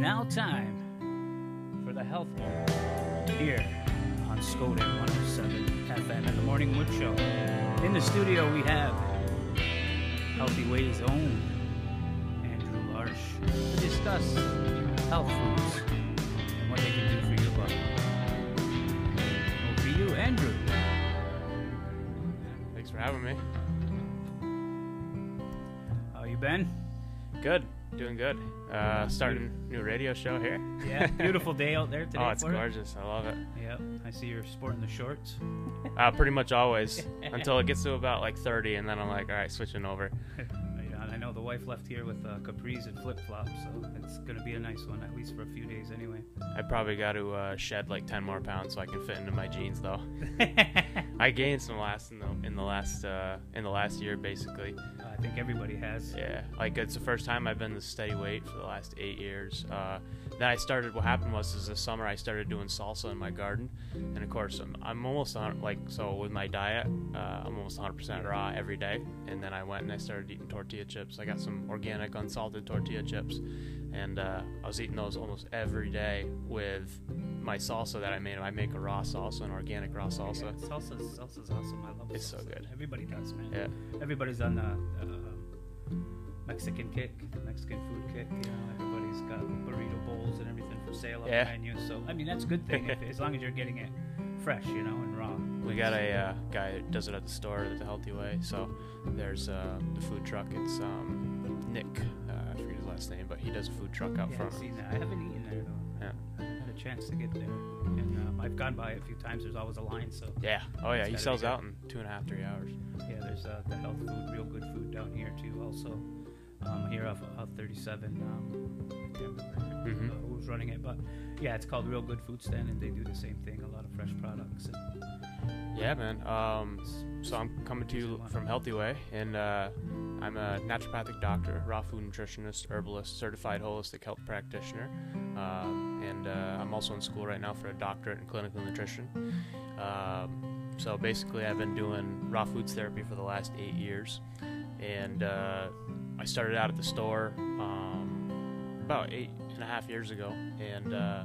now time for the health moment here on Skoda 107 FM and the Morning Wood Show. In the studio, we have Healthy Ways own Andrew Larsh to discuss health foods and what they can do for your body. Over to you, Andrew. Thanks for having me. How are you been? Good, doing good. Uh, starting new radio show here. Yeah, beautiful day out there today. Oh, it's gorgeous. I love it. Yep, I see you're sporting the shorts. Uh, pretty much always until it gets to about like 30, and then I'm like, all right, switching over. I know the wife left here with uh, capris and flip flops, so it's gonna be a nice one at least for a few days anyway. I probably got to uh, shed like 10 more pounds so I can fit into my jeans, though. I gained some last in the in the last uh, in the last year, basically. I think everybody has. Yeah, like it's the first time I've been this steady weight for the last eight years. Uh, then I started. What happened was, is this summer I started doing salsa in my garden, and of course I'm, I'm almost on like so with my diet, uh, I'm almost 100% raw every day. And then I went and I started eating tortilla chips. I got some organic unsalted tortilla chips, and uh, I was eating those almost every day with my salsa that I made. I make a raw salsa, an organic raw salsa. Yeah, salsa's, salsa's awesome. I love it. It's so good. Everybody does, man. Yeah. Everybody's on the uh, Mexican kick, Mexican food kick. You know, everybody's got burrito bowls and everything for sale on Yeah. the menu. So I mean, that's a good thing if, as long as you're getting it fresh, you know, and raw. We got a uh, guy that does it at the store the healthy way. So there's uh, the food truck. It's um, Nick. Uh, I forget his last name, but he does a food truck out yeah, front. I've seen that. I haven't eaten there though. Yeah. I haven't had a chance to get there, and um, I've gone by a few times. There's always a line, so Yeah. Oh yeah. He sells out in two and a half, three hours. yeah. There's uh, the health food, real good food down here too. Also, um, here off of 37. Um, can't remember Mhm. uh, who's running it, but yeah, it's called Real Good Food Stand, and they do the same thing. A lot of fresh products. And Yeah, man. Um, so I'm coming to you from Healthy Way, and uh, I'm a naturopathic doctor, raw food nutritionist, herbalist, certified holistic health practitioner, um, and uh, I'm also in school right now for a doctorate in clinical nutrition. Um, so basically, I've been doing raw foods therapy for the last eight years, and uh, I started out at the store um, about eight and a half years ago, and uh,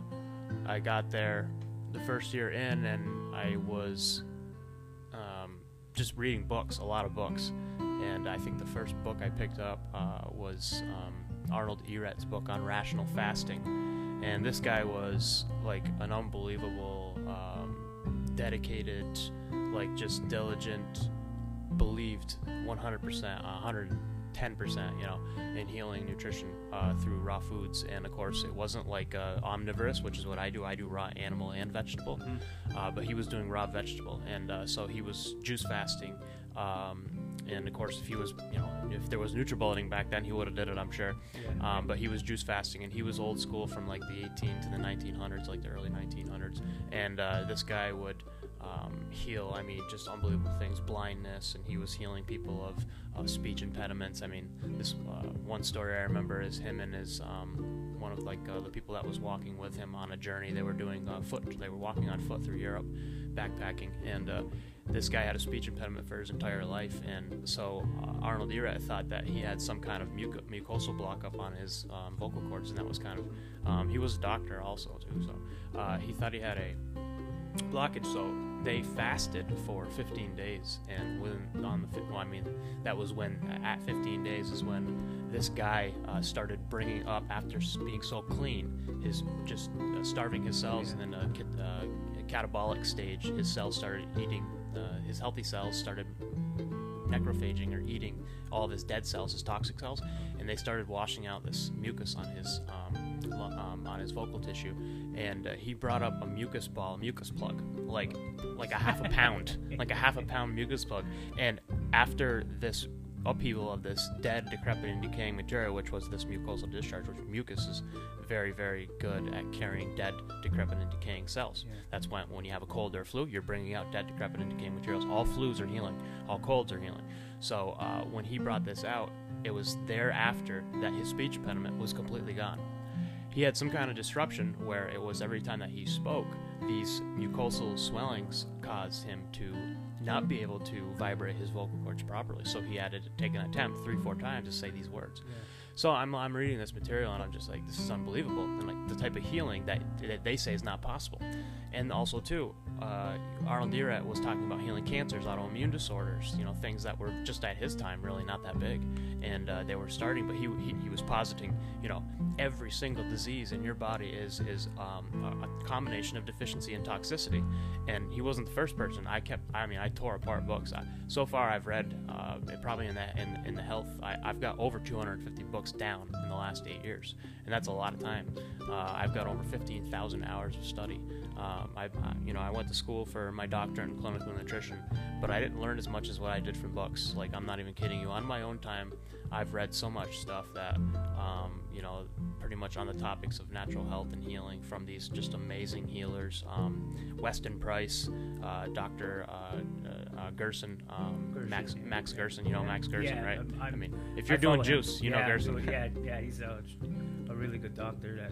I got there the first year in, and I was um, just reading books, a lot of books. And I think the first book I picked up uh, was um, Arnold Ehret's book on rational fasting. And this guy was like an unbelievable, um, dedicated, like just diligent, believed 100%, 110%, you know, in healing nutrition uh, through raw foods. And of course, it wasn't like uh, omnivorous, which is what I do. I do raw animal and vegetable uh, but he was doing raw vegetable, and uh, so he was juice fasting. Um, and of course, if he was, you know, if there was NutriBulleting back then, he would have did it, I'm sure. Um, but he was juice fasting, and he was old school from like the 18 to the 1900s, like the early 1900s. And uh, this guy would um, heal, I mean, just unbelievable things, blindness, and he was healing people of, of speech impediments. I mean, this uh, one story I remember is him and his um, one of like uh, the people that was walking with him on a journey. They were doing uh, foot, they were walking on foot through Europe, backpacking, and uh, this guy had a speech impediment for his entire life, and so uh, Arnold Ehret thought that he had some kind of muco- mucosal block up on his um, vocal cords, and that was kind of. Um, he was a doctor also too, so uh, he thought he had a blockage. So they fasted for 15 days, and within on the well, I mean, that was when at 15 days is when this guy uh, started bringing up after being so clean, his just uh, starving his cells, and then a cat- uh, catabolic stage, his cells started eating. Uh, his healthy cells started necrophaging or eating all of his dead cells, his toxic cells, and they started washing out this mucus on his um, um, on his vocal tissue. And uh, he brought up a mucus ball, a mucus plug, like like a half a pound, like a half a pound mucus plug. And after this upheaval of this dead, decrepit, and decaying material, which was this mucosal discharge, which mucus is very, very good at carrying dead, decrepit, and decaying cells. Yeah. That's when, when you have a cold or a flu, you're bringing out dead, decrepit, and decaying materials. All flus are healing, all colds are healing. So uh, when he brought this out, it was thereafter that his speech impediment was completely gone. He had some kind of disruption where it was every time that he spoke, these mucosal swellings caused him to not be able to vibrate his vocal cords properly. So he had to take an attempt three, four times to say these words. So I'm, I'm reading this material and I'm just like, this is unbelievable. And like the type of healing that, that they say is not possible. And also too, uh, Arnold Ehret was talking about healing cancers, autoimmune disorders, you know, things that were just at his time really not that big, and uh, they were starting. But he, he, he was positing, you know, every single disease in your body is is um, a, a, combination of deficiency and toxicity. And he wasn't the first person. I kept, I mean, I tore apart books. I, so far, I've read uh, probably in that in, in the health, I, I've got over 250 books down in the last eight years, and that's a lot of time. Uh, I've got over 15,000 hours of study. Um, I, you know, I went to school for my doctorate in clinical nutrition, but I didn't learn as much as what I did from books. Like, I'm not even kidding you. On my own time, I've read so much stuff that, um, you know, pretty much on the topics of natural health and healing from these just amazing healers. Um, Weston Price, uh, Dr. Uh, uh, Gerson, um, Gerson, Max. Max Gerson, you know Max Gerson, yeah, right? I'm, i mean, if you're doing juice, him. you yeah, know Gerson. yeah, yeah, he's a, a really good doctor that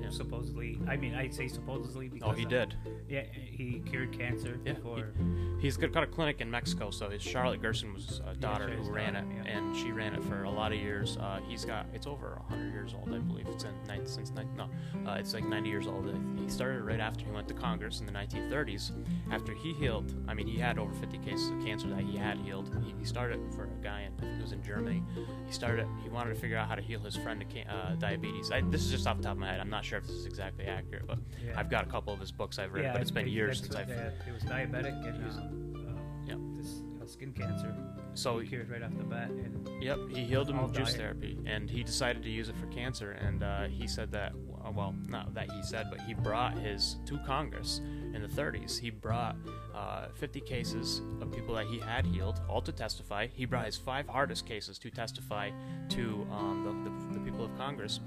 yeah. supposedly. I mean, I'd say supposedly because oh, he did. Yeah, he cured cancer yeah, before. He, has got a clinic in Mexico. So his Charlotte Gerson was a daughter yeah, who ran daughter, it, yeah. and she ran it for a lot of years. Uh, he's got it's over 100 years old, I believe. It's in since no, uh, it's like 90 years old. He started right after he went to Congress in the 1930s. After he healed, I mean, he had over 50 cases of cancer that he had healed. He, he started for a guy in I think it was in Germany. He started. He wanted to figure out how to heal his friend to uh, diabetes. I, this is just off the top of my head. I'm not sure if this is exactly accurate, but yeah. I've got a couple of his books I've read, yeah, but it's been years since I've. Yeah, he was diabetic and was, uh, uh, yeah. this uh, skin cancer. So he cured right off the bat. And yep, he healed him with juice therapy, and he decided to use it for cancer. And uh, he said that, well, not that he said, but he brought his to Congress in the 30s. He brought uh, 50 cases of people that he had healed, all to testify. He brought his five hardest cases to testify to um, the, the, the people of Congress.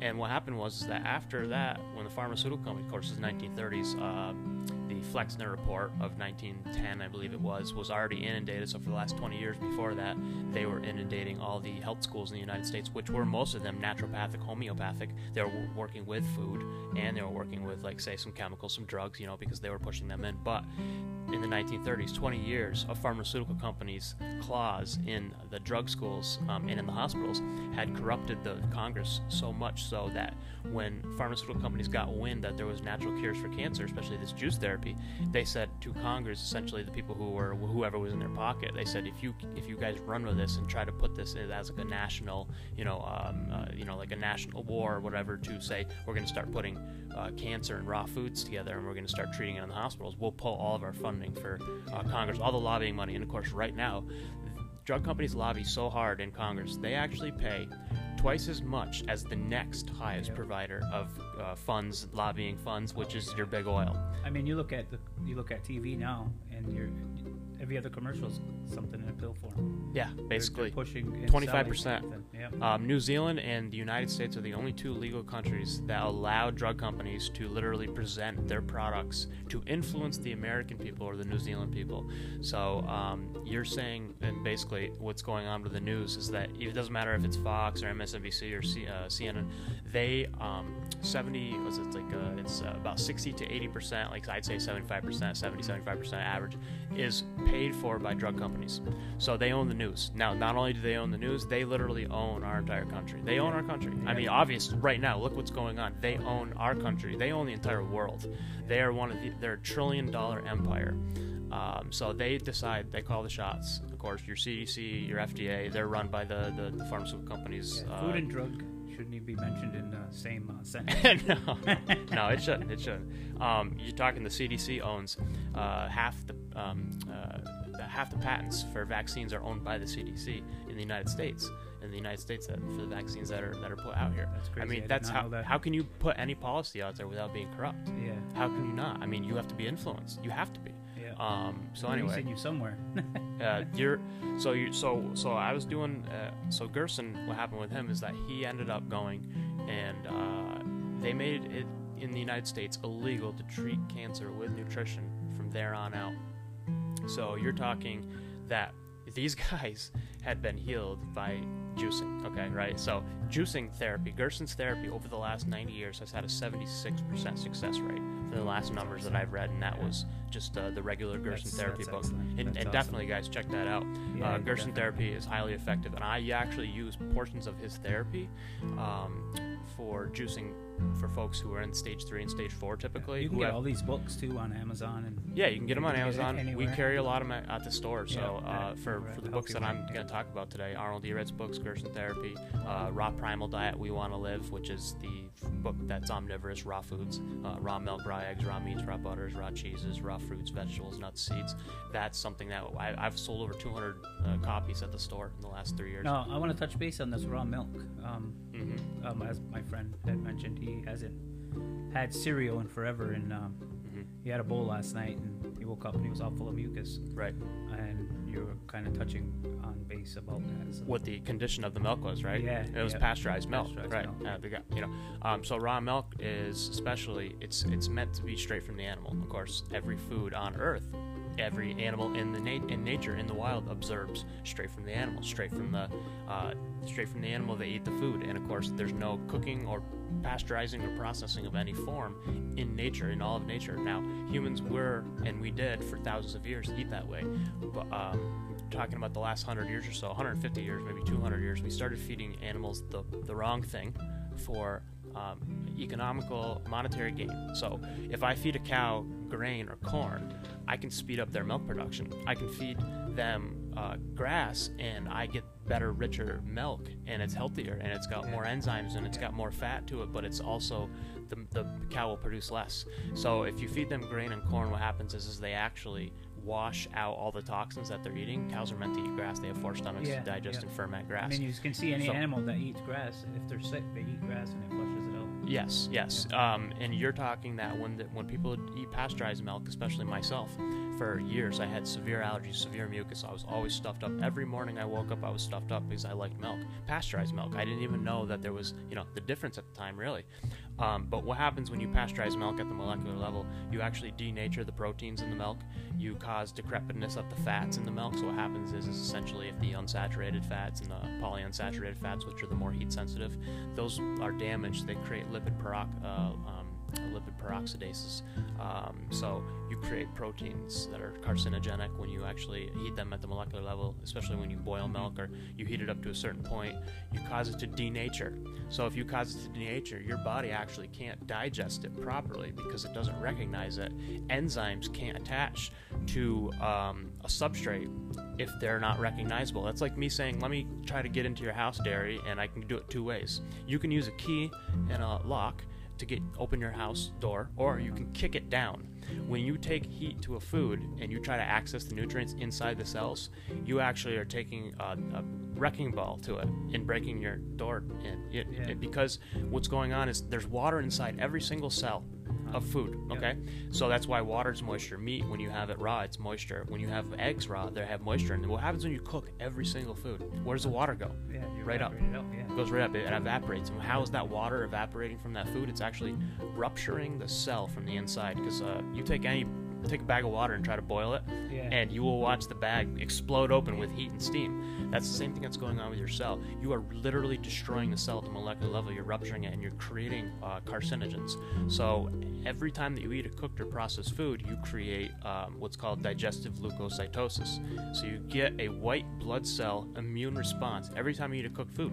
And what happened was that after that, when the pharmaceutical company, of course, is 1930s, uh, the Flexner report of 1910, I believe it was, was already inundated. So for the last 20 years before that, they were inundating all the health schools in the United States, which were most of them naturopathic, homeopathic. They were working with food, and they were working with, like, say, some chemicals, some drugs, you know, because they were pushing them in. But in the 1930s, 20 years of pharmaceutical companies' claws in the drug schools um, and in the hospitals had corrupted the Congress so much so that when pharmaceutical companies got wind that there was natural cures for cancer, especially this juice therapy, they said to Congress, essentially the people who were whoever was in their pocket, they said if you if you guys run with this and try to put this as like a national, you know, um, uh, you know, like a national war or whatever to say we're going to start putting uh, cancer and raw foods together and we're going to start treating it in the hospitals, we'll pull all of our funding for uh, Congress, all the lobbying money, and of course, right now, drug companies lobby so hard in Congress, they actually pay twice as much as the next highest yep. provider of uh, funds, lobbying funds, which is your big oil. I mean, you look at the you look at TV now, and you're every other commercial is something in a pill form. Yeah, basically they're, they're pushing twenty five percent. Um, New Zealand and the United States are the only two legal countries that allow drug companies to literally present their products to influence the American people or the New Zealand people. So um, you're saying, and basically what's going on with the news is that it doesn't matter if it's Fox or MSNBC or C, uh, CNN, they um, 70 was it like uh, it's uh, about 60 to 80 percent, like I'd say 75 percent, 70 75 percent average is paid for by drug companies. So they own the news. Now, not only do they own the news, they literally own our entire country. They own our country. I mean, obviously, right now, look what's going on. They own our country. They own the entire world. They are one of the, they're a trillion dollar empire. Um, so they decide, they call the shots. Of course, your CDC, your FDA, they're run by the, the, the pharmaceutical companies. Yeah, food uh, and drug shouldn't even be mentioned in the same uh, sentence. no, no, it shouldn't. It shouldn't. Um, you're talking the CDC owns uh, half the um, uh, half the patents for vaccines are owned by the CDC in the United States. In the United States, that, for the vaccines that are that are put out here. That's crazy. I mean, I that's how that. how can you put any policy out there without being corrupt? Yeah. How can you not? I mean, you have to be influenced. You have to be. Um, so anyway, seen you somewhere. uh, you're so you so so I was doing uh, so Gerson. What happened with him is that he ended up going, and uh, they made it in the United States illegal to treat cancer with nutrition from there on out. So you're talking that these guys had been healed by juicing. Okay, right? So juicing therapy, Gerson's therapy over the last 90 years has had a 76% success rate for the last numbers that I've read, and that was just uh, the regular Gerson That's- therapy that's book. excellent. And, and awesome. definitely, guys, check that out. Yeah, uh, Gerson definitely. therapy is highly effective, and I actually use portions of his therapy um, for juicing for folks who are in stage three and stage four typically. You can get have- all these books too on Amazon and yeah, you can get them on Amazon. We carry a lot of them at, the store. So Yeah, uh, for, for the books that I'm going to talk about today, Arnold Ehret's books, Gerson Therapy, uh, Raw Primal Diet, We Want to Live, which is the book that's omnivorous, raw foods, uh, raw milk, raw eggs, raw meats, raw butters, raw cheeses, raw fruits, vegetables, nuts, seeds. That's something that I, I've sold over 200 uh, copies at the store in the last three years. No, I want to touch base on this raw milk. Um, hmm um, as my friend had mentioned, he hasn't had cereal in forever, and um, hmm he had a bowl last night, and he woke up and he was all full of mucus. Right. And you were kind of touching on base about that. So. what the condition of the milk was, right? Yeah, it was yeah. pasteurized milk, Pasteurized right? milk. Uh, they got, you know, um, so raw milk is especially it's it's meant to be straight from the animal. Of course, every food on Earth, every animal in the in nature in the wild observes straight from the animal, straight from the uh, straight from the animal they eat the food. And of course, there's no cooking or pasteurizing or processing of any form in nature, in all of nature. Now, humans were and we did for thousands of years eat that way, but um, talking about the last 100 years or so 150 years maybe 200 years we started feeding animals the, the wrong thing for um, economical monetary gain so if i feed a cow grain or corn i can speed up their milk production i can feed them uh, grass and i get better richer milk and it's healthier and it's got more enzymes and it's got more fat to it but it's also the, the cow will produce less so if you feed them grain and corn what happens is, is they actually wash out all the toxins that they're eating. Cows are meant to eat grass. They have four stomachs Yeah, to digest yeah. and ferment grass. I mean, you can see any So- animal that eats grass. If they're sick, they eat grass and it flushes it out. Yes, yes. Um, and you're talking that when the, when people eat pasteurized milk, especially myself, for years I had severe allergies, severe mucus. I was always stuffed up. Every morning I woke up, I was stuffed up because I liked milk, pasteurized milk. I didn't even know that there was, you know, the difference at the time, really. Um, but what happens when you pasteurize milk at the molecular level? You actually denature the proteins in the milk. You cause decrepitness of the fats in the milk. So what happens is, is essentially if the unsaturated fats and the polyunsaturated fats, which are the more heat sensitive, those are damaged. They create lipid perox, uh, um, lipid peroxidases. Um, so you create proteins that are carcinogenic when you actually heat them at the molecular level, especially when you boil milk or you heat it up to a certain point. You cause it to denature. So if you cause it to denature, your body actually can't digest it properly because it doesn't recognize it. Enzymes can't attach to um, a substrate if they're not recognizable. That's like me saying, let me try to get into your house, dairy, and I can do it two ways. You can use a key and a lock to get open your house door, or you can kick it down. When you take heat to a food and you try to access the nutrients inside the cells, you actually are taking a, a wrecking ball to it and breaking your door in. It, Yeah. it- because what's going on is there's water inside every single cell of food. Okay, so that's why water's moisture. Meat, when you have it raw, it's moisture. When you have eggs raw, they have moisture. And what happens when you cook every single food? Where does the water go? Yeah, Right up. out, yeah. It goes right up. It evaporates. And how is that water evaporating from that food? It's actually rupturing the cell from the inside. Because uh, you take any take a bag of water and try to boil it, Yeah. and you will watch the bag explode open with heat and steam. That's the same thing that's going on with your cell. You are literally destroying the cell at the molecular level. You're rupturing it, and you're creating uh, carcinogens. So every time that you eat a cooked or processed food, you create um, what's called digestive leukocytosis. So you get a white blood cell immune response every time you eat a cooked food.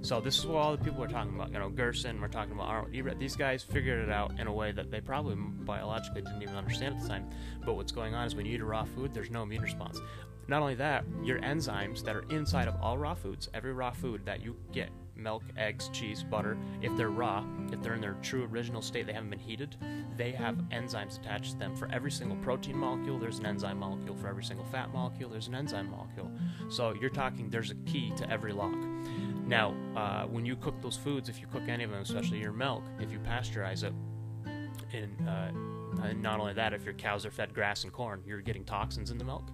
So this is what all the people are talking about. You know, Gerson, we're talking about Arnold Ehret. These guys figured it out in a way that they probably biologically didn't even understand at the time. But what's going on is when you eat a raw food, there's no immune response. Not only that, your enzymes that are inside of all raw foods, every raw food that you get, milk, eggs, cheese, butter, if they're raw, if they're in their true original state, they haven't been heated, they have enzymes attached to them. For every single protein molecule, there's an enzyme molecule. For every single fat molecule, there's an enzyme molecule. So you're talking there's a key to every lock. Now, uh, when you cook those foods, if you cook any of them, especially your milk, if you pasteurize it, and uh, and not only that, if your cows are fed grass and corn, you're getting toxins in the milk.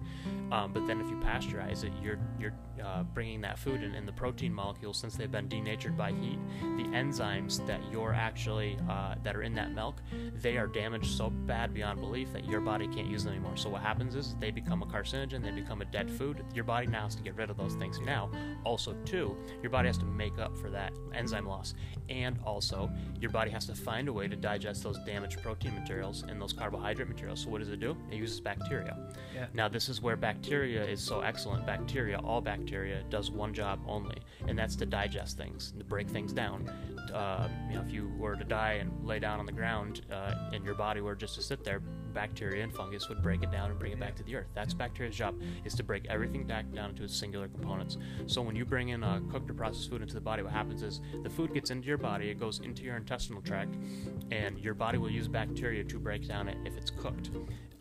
Um, but then if you pasteurize it, you're you're uh, bringing that food in, and the protein molecules, since they've been denatured by heat, the enzymes that you're actually uh, that are in that milk, they are damaged so bad beyond belief that your body can't use them anymore. So what happens is they become a carcinogen, they become a dead food. Your body now has to get rid of those things. Now, also too, your body has to make up for that enzyme loss, and also your body has to find a way to digest those damaged protein materials and those carbohydrate materials. So what does it do? It uses bacteria. Yeah. Now this is where bacteria is so excellent. Bacteria, all bacteria, does one job only, and that's to digest things, to break things down. Uh, you know, if you were to die and lay down on the ground, uh, and your body were just to sit there, bacteria and fungus would break it down and bring it back to the earth. That's bacteria's job, is to break everything back down into its singular components. So when you bring in a cooked or processed food into the body, what happens is the food gets into your body, it goes into your intestinal tract, and your body will use bacteria to break down it if it's cooked.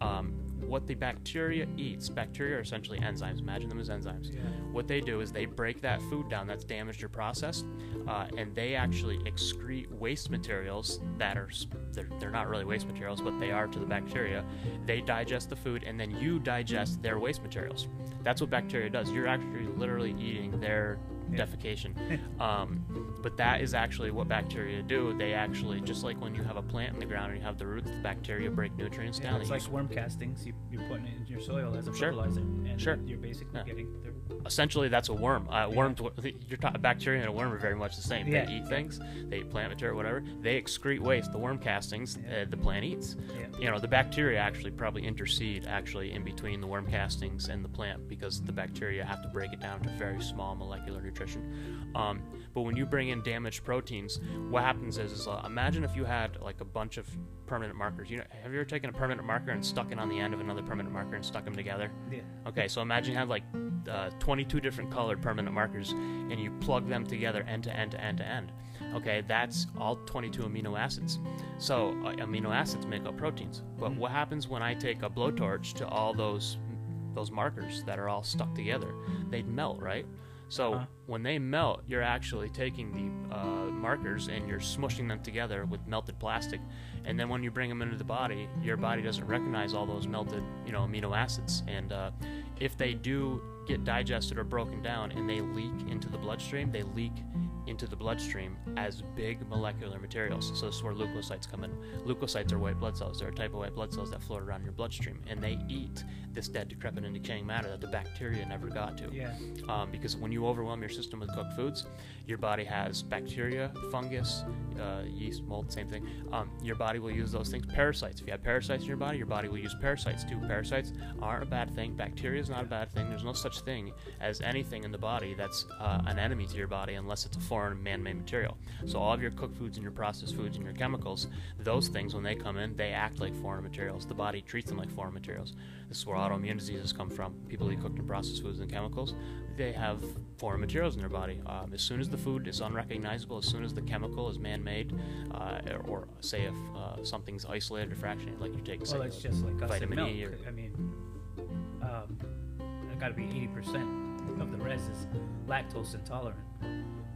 Um, what the bacteria eats, bacteria are essentially enzymes. Imagine them as enzymes. Yeah. What they do is they break that food down that's damaged or processed, uh, and they actually excrete waste materials that are they're, they're not really waste materials, but they are to the bacteria. They digest the food, and then you digest their waste materials. That's what bacteria does. You're actually literally eating their Yeah. defecation. um, but that is actually what bacteria do. They actually, just like when you have a plant in the ground and you have the roots, the bacteria break nutrients Yeah, down. it's like worm castings. You, you're putting it in your soil as a Sure. fertilizer, and Sure. you're basically Yeah. getting the essentially that's a worm. Uh, worms, you're talking bacteria and a worm are very much the same. Yeah. They eat things. They eat plant material, whatever. They excrete waste. The worm castings, Yeah. uh, the plant eats. yeah. You know, the bacteria actually probably intercede actually in between the worm castings and the plant because the bacteria have to break it down to very small molecular nutrition. Um, but when you bring in damaged proteins, what happens is, is uh, imagine if you had like a bunch of permanent markers. You know, have you ever taken a permanent marker and stuck it on the end of another permanent marker and stuck them together? Yeah. Okay, so imagine you have like uh, 22 different colored permanent markers and you plug them together end to end to end to end. Okay, that's all 22 amino acids. So uh, amino acids make up proteins. But what happens when I take a blowtorch to all those those markers that are all stuck together? They'd melt, right? So Uh-huh. when they melt, you're actually taking the uh, markers and you're smushing them together with melted plastic. And then when you bring them into the body, your body doesn't recognize all those melted, you know, amino acids. And uh, if they do get digested or broken down and they leak into the bloodstream, they leak into the bloodstream as big molecular materials. So this is where leukocytes come in. Leukocytes are white blood cells. They're a type of white blood cells that float around your bloodstream, and they eat this dead, decrepit, and decaying matter that the bacteria never got to. Yeah. Um, because when you overwhelm your system with cooked foods, your body has bacteria, fungus, uh, yeast, mold, same thing. Um, your body will use those things. Parasites. If you have parasites in your body, your body will use parasites too. Parasites aren't a bad thing. Bacteria is not a bad thing. There's no such thing as anything in the body that's uh, an enemy to your body unless it's a foreign man-made material. So all of your cooked foods and your processed foods and your chemicals, those things when they come in, they act like foreign materials. The body treats them like foreign materials. This is where autoimmune diseases come from. People eat cooked and processed foods and chemicals, they have foreign materials in their body. Um, as soon as the food is unrecognizable, as soon as the chemical is man-made, uh, or say if uh, something's isolated or fractionated, like you take say, Well, it's just like vitamin in milk. E or- I mean, um, got to be 80% of the rest is lactose intolerant.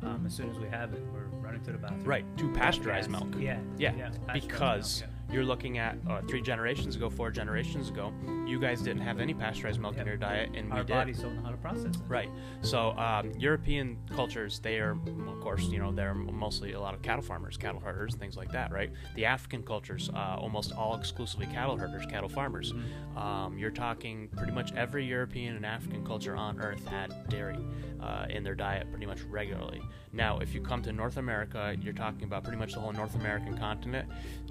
Um, as soon as we have it, we're running to the bathroom. right to pasteurize milk. Yeah. Yeah, pasteurized because milk, you're looking at uh, three generations ago, four generations ago, you guys didn't have any pasteurized milk in your diet, and yeah. we Our did. bodies don't know how to process it. Right. So um, European cultures, they are, of course, you know, they're mostly a lot of cattle farmers, cattle herders, things like that, right? The African cultures, uh, almost all exclusively cattle herders, cattle farmers. Mm-hmm. Um, you're talking pretty much every European and African culture on Earth had dairy uh, in their diet pretty much regularly. Now, if you come to North America, you're talking about pretty much the whole North American continent.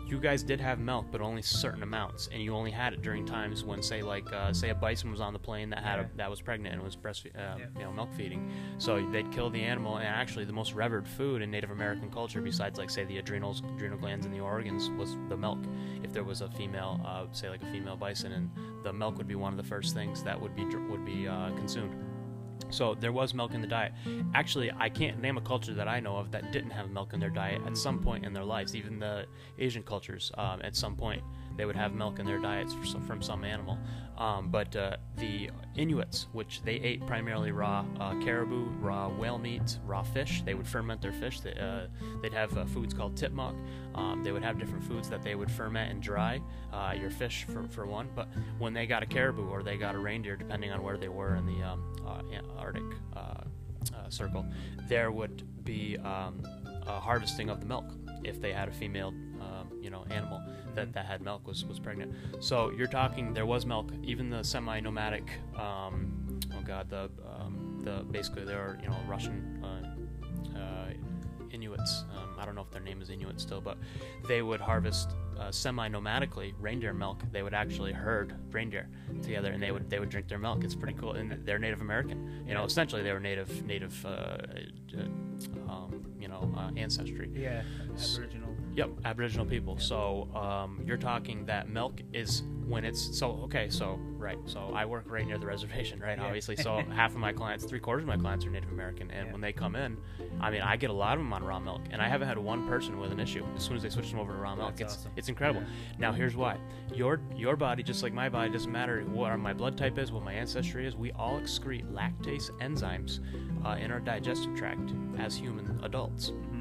You guys did have milk, but only certain amounts, and you only had it during times when, say, like, uh, say a bison was on the plane that had a, that was pregnant and was breast uh, Yeah. you know, milk feeding. So they'd kill the animal, and actually, the most revered food in Native American culture, besides like say the adrenals, adrenal glands and the organs, was the milk. If there was a female, uh, say like a female bison, and the milk would be one of the first things that would be would be uh, consumed. So there was milk in the diet. Actually, I can't name a culture that I know of that didn't have milk in their diet at some point in their lives. Even the Asian cultures, um, at some point, They would have milk in their diets some, from some animal. Um, but uh, the Inuits, which they ate primarily raw uh, caribou, raw whale meat, raw fish, they would ferment their fish. They, uh, they'd have uh, foods called titmok. Um, they would have different foods that they would ferment and dry uh, your fish for, for one. But when they got a caribou or they got a reindeer, depending on where they were in the um, Arctic circle, there would be um, harvesting of the milk if they had a female um, you know animal that, that had milk was, was pregnant. So you're talking there was milk even the semi-nomadic um, oh god the um, the basically there are you know Russian uh, uh, Inuits. Um, I don't know if their name is Inuit still but they would harvest uh, semi-nomadically reindeer milk. They would actually herd reindeer together and they would they would drink their milk. It's pretty cool. And they're Native American. You know essentially they were native native uh, uh, um, you know uh, ancestry. Yeah, Aboriginal. Yep, Aboriginal people. So um, you're talking that milk is when it's so okay. So right. So I work right near the reservation, right? Yeah. Obviously, so half of my clients, three quarters of my clients are Native American, and yeah. when they come in, I mean, I get a lot of them on raw milk, and I haven't had one person with an issue. As soon as they switch them over to raw milk, That's it's awesome. it's incredible. Yeah. Now here's why: your your body, just like my body, doesn't matter what my blood type is, what my ancestry is. We all excrete lactase enzymes uh, in our digestive tract as human adults. Mm-hmm.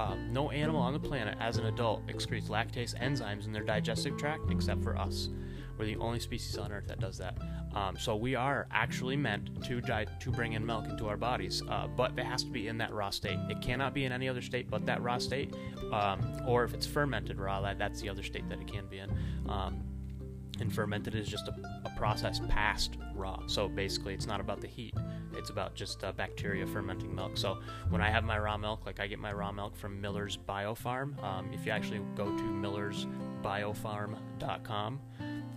Uh, no animal on the planet as an adult excretes lactase enzymes in their digestive tract except for us. We're the only species on Earth that does that. Um, so we are actually meant to di- to bring in milk into our bodies, uh, but it has to be in that raw state. It cannot be in any other state but that raw state, um, or if it's fermented raw, that, that's the other state that it can be in. Um, and fermented is just a, a, process past raw. So basically, it's not about the heat; it's about just uh, bacteria fermenting milk. So when I have my raw milk, like I get my raw milk from Miller's Biofarm. Um, if you actually go to millersbiofarm.com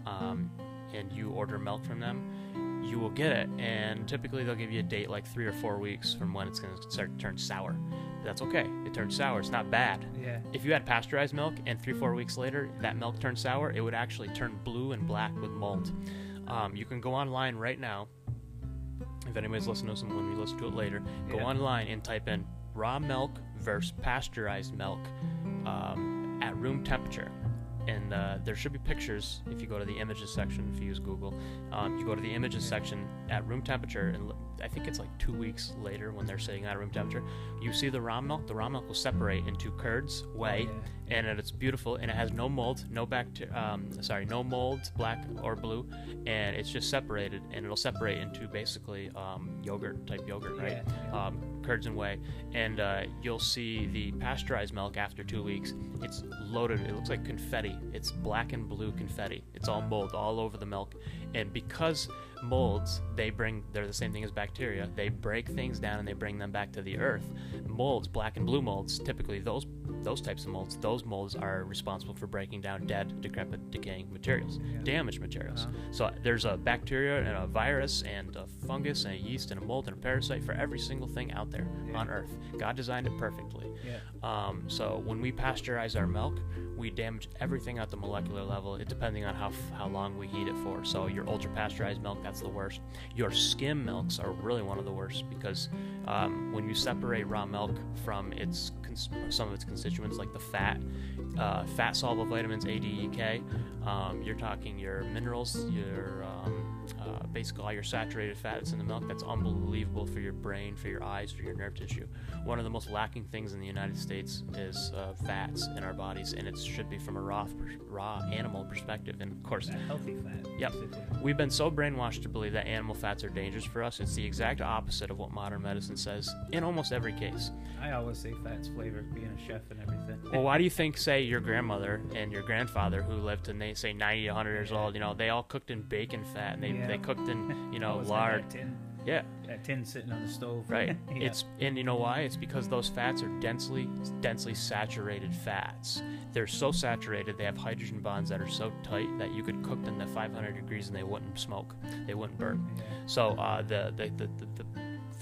um, and you order milk from them, you will get it. And typically, they'll give you a date like three or four weeks from when it's going to start to turn sour But that's okay. It turns sour. It's not bad. Yeah. If you had pasteurized milk and three, four weeks later that milk turned sour, it would actually turn blue and black with mold. Um, you can go online right now. If anybody's listening to this when we listen to it later, go yeah. online and type in raw milk versus pasteurized milk um, at room temperature and uh, there should be pictures if you go to the images section if you use google um, you go to the images section at room temperature and i think it's like two weeks later when they're sitting at room temperature you see the raw milk the raw milk will separate into curds whey oh, yeah. and it's beautiful and it has no mold no bacteria um, sorry no mold black or blue and it's just separated and it'll separate into basically um, yogurt type yogurt right yeah. Um, curds and whey and uh, you'll see the pasteurized milk after two weeks it's loaded it looks like confetti it's black and blue confetti. It's all mold all over the milk. And because molds, they bring, they're the same thing as bacteria. They break things down and they bring them back to the earth. Molds, black and blue molds, typically those those types of molds, those molds are responsible for breaking down dead, decrepit, decaying materials, yeah. damaged materials. Uh-huh. So there's a bacteria and a virus and a fungus and a yeast and a mold and a parasite for every single thing out there yeah. on Earth. God designed it perfectly. Yeah. Um, so when we pasteurize our milk, we damage everything at the molecular level, it, depending on how how long we heat it for. So your ultra pasteurized milk, that's the worst. Your skim milks are really one of the worst because um, when you separate raw milk from its cons- some of its constituents, like the fat, uh, fat soluble vitamins A, D, E, K, um, you're talking your minerals, your um, uh, basically all your saturated fats in the milk. That's unbelievable for your brain, for your eyes, for your nerve tissue. One of the most lacking things in the United States is uh, fats in our bodies, and it should be from a raw, raw animal perspective. And of course, healthy fat. Yep. We've been so brainwashed to believe that animal fats are dangerous for us. It's the exact opposite of what modern medicine says in almost every case. I always say fats flavor, being a chef and everything. well, why do you think, say, your grandmother and your grandfather, who lived to say 90, 100 years old, you know, they all cooked in bacon fat and they, yeah. they cooked in, you know, lard. Tin. Yeah. That tin sitting on the stove. Right. yeah. It's and you know why? It's because those fats are densely densely saturated fats. They're so saturated, they have hydrogen bonds that are so tight that you could cook them at 500 degrees and they wouldn't smoke. They wouldn't burn. Yeah. So uh, the, the, the, the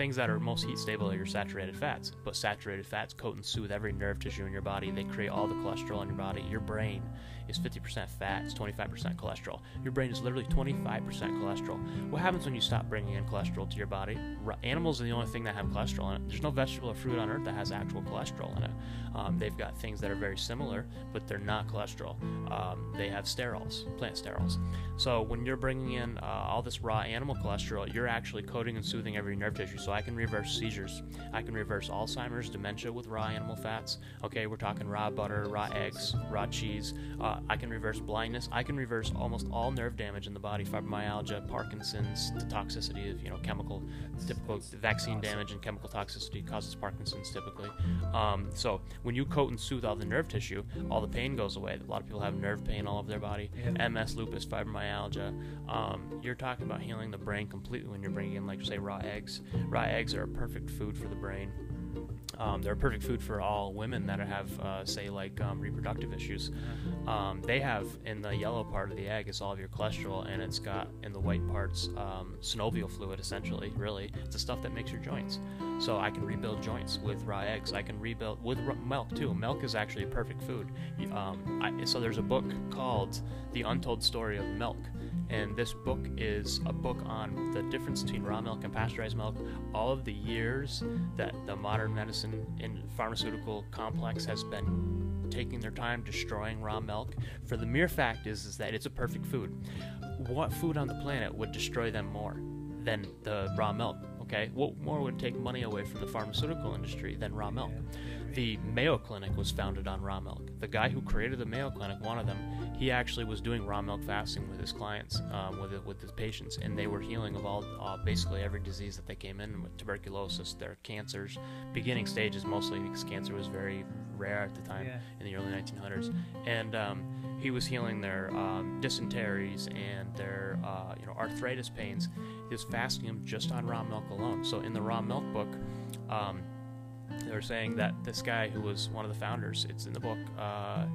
things that are most heat stable are your saturated fats. But saturated fats coat and soothe every nerve tissue in your body. They create all the cholesterol in your body. Your brain is 50% fat, it's 25% cholesterol. Your brain is literally 25% cholesterol. What happens when you stop bringing in cholesterol to your body? Animals are the only thing that have cholesterol in it. There's no vegetable or fruit on earth that has actual cholesterol in it. Um, they've got things that are very similar, but they're not cholesterol. Um, they have sterols, plant sterols. So when you're bringing in uh, all this raw animal cholesterol, you're actually coating and soothing every nerve tissue. So I can reverse seizures. I can reverse Alzheimer's, dementia with raw animal fats. Okay, we're talking raw butter, raw eggs, raw cheese. Uh, I can reverse blindness. I can reverse almost all nerve damage in the body, fibromyalgia, Parkinson's, the toxicity of you know chemical, typical vaccine damage and chemical toxicity causes Parkinson's typically. Um, so when you coat and soothe all the nerve tissue, all the pain goes away. A lot of people have nerve pain all over their body, yeah. MS, lupus, fibromyalgia. Um, you're talking about healing the brain completely when you're bringing in, like say, raw eggs. Raw eggs are a perfect food for the brain. Um, they're a perfect food for all women that have, uh, say, like um, reproductive issues. Um, they have in the yellow part of the egg is all of your cholesterol, and it's got in the white parts um, synovial fluid. Essentially, really, it's the stuff that makes your joints. So I can rebuild joints with raw eggs. I can rebuild with r- milk too. Milk is actually a perfect food. Um, I, so there's a book called The Untold Story of Milk and this book is a book on the difference between raw milk and pasteurized milk, all of the years that the modern medicine and pharmaceutical complex has been taking their time destroying raw milk. For the mere fact is, is that it's a perfect food. What food on the planet would destroy them more than the raw milk? Okay, what more would take money away from the pharmaceutical industry than raw milk? The Mayo Clinic was founded on raw milk. The guy who created the Mayo Clinic, one of them, he actually was doing raw milk fasting with his clients, um, with with his patients, and they were healing of all uh, basically every disease that they came in with tuberculosis, their cancers, beginning stages mostly because cancer was very rare at the time yeah. in the early 1900s, and um, he was healing their um, dysenteries and their uh, you know arthritis pains. He was fasting them just on raw milk alone. So in the raw milk book. Um, they were saying that this guy who was one of the founders, it's in the book, uh,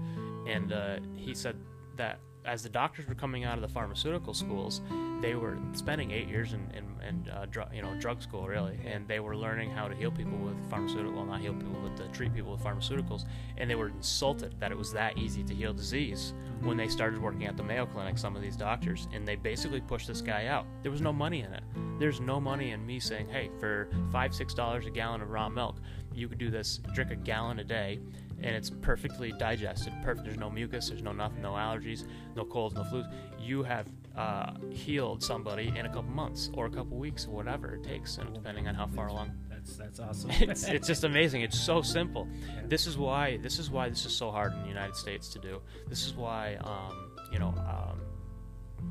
and uh, he said that as the doctors were coming out of the pharmaceutical schools, they were spending eight years in, in, in uh, dr- you know drug school really, and they were learning how to heal people with pharmaceutical, well not heal people, but to treat people with pharmaceuticals, and they were insulted that it was that easy to heal disease when they started working at the Mayo Clinic. Some of these doctors, and they basically pushed this guy out. There was no money in it. There's no money in me saying, hey, for five six dollars a gallon of raw milk, you could do this, drink a gallon a day and it's perfectly digested. Perfect. There's no mucus. There's no nothing. No allergies. No colds. No flus. You have uh, healed somebody in a couple months or a couple weeks or whatever it takes, and depending on how far along. That's that's awesome. it's it's just amazing. It's so simple. Yeah. This is why this is why this is so hard in the United States to do. This is why um, you know. Um,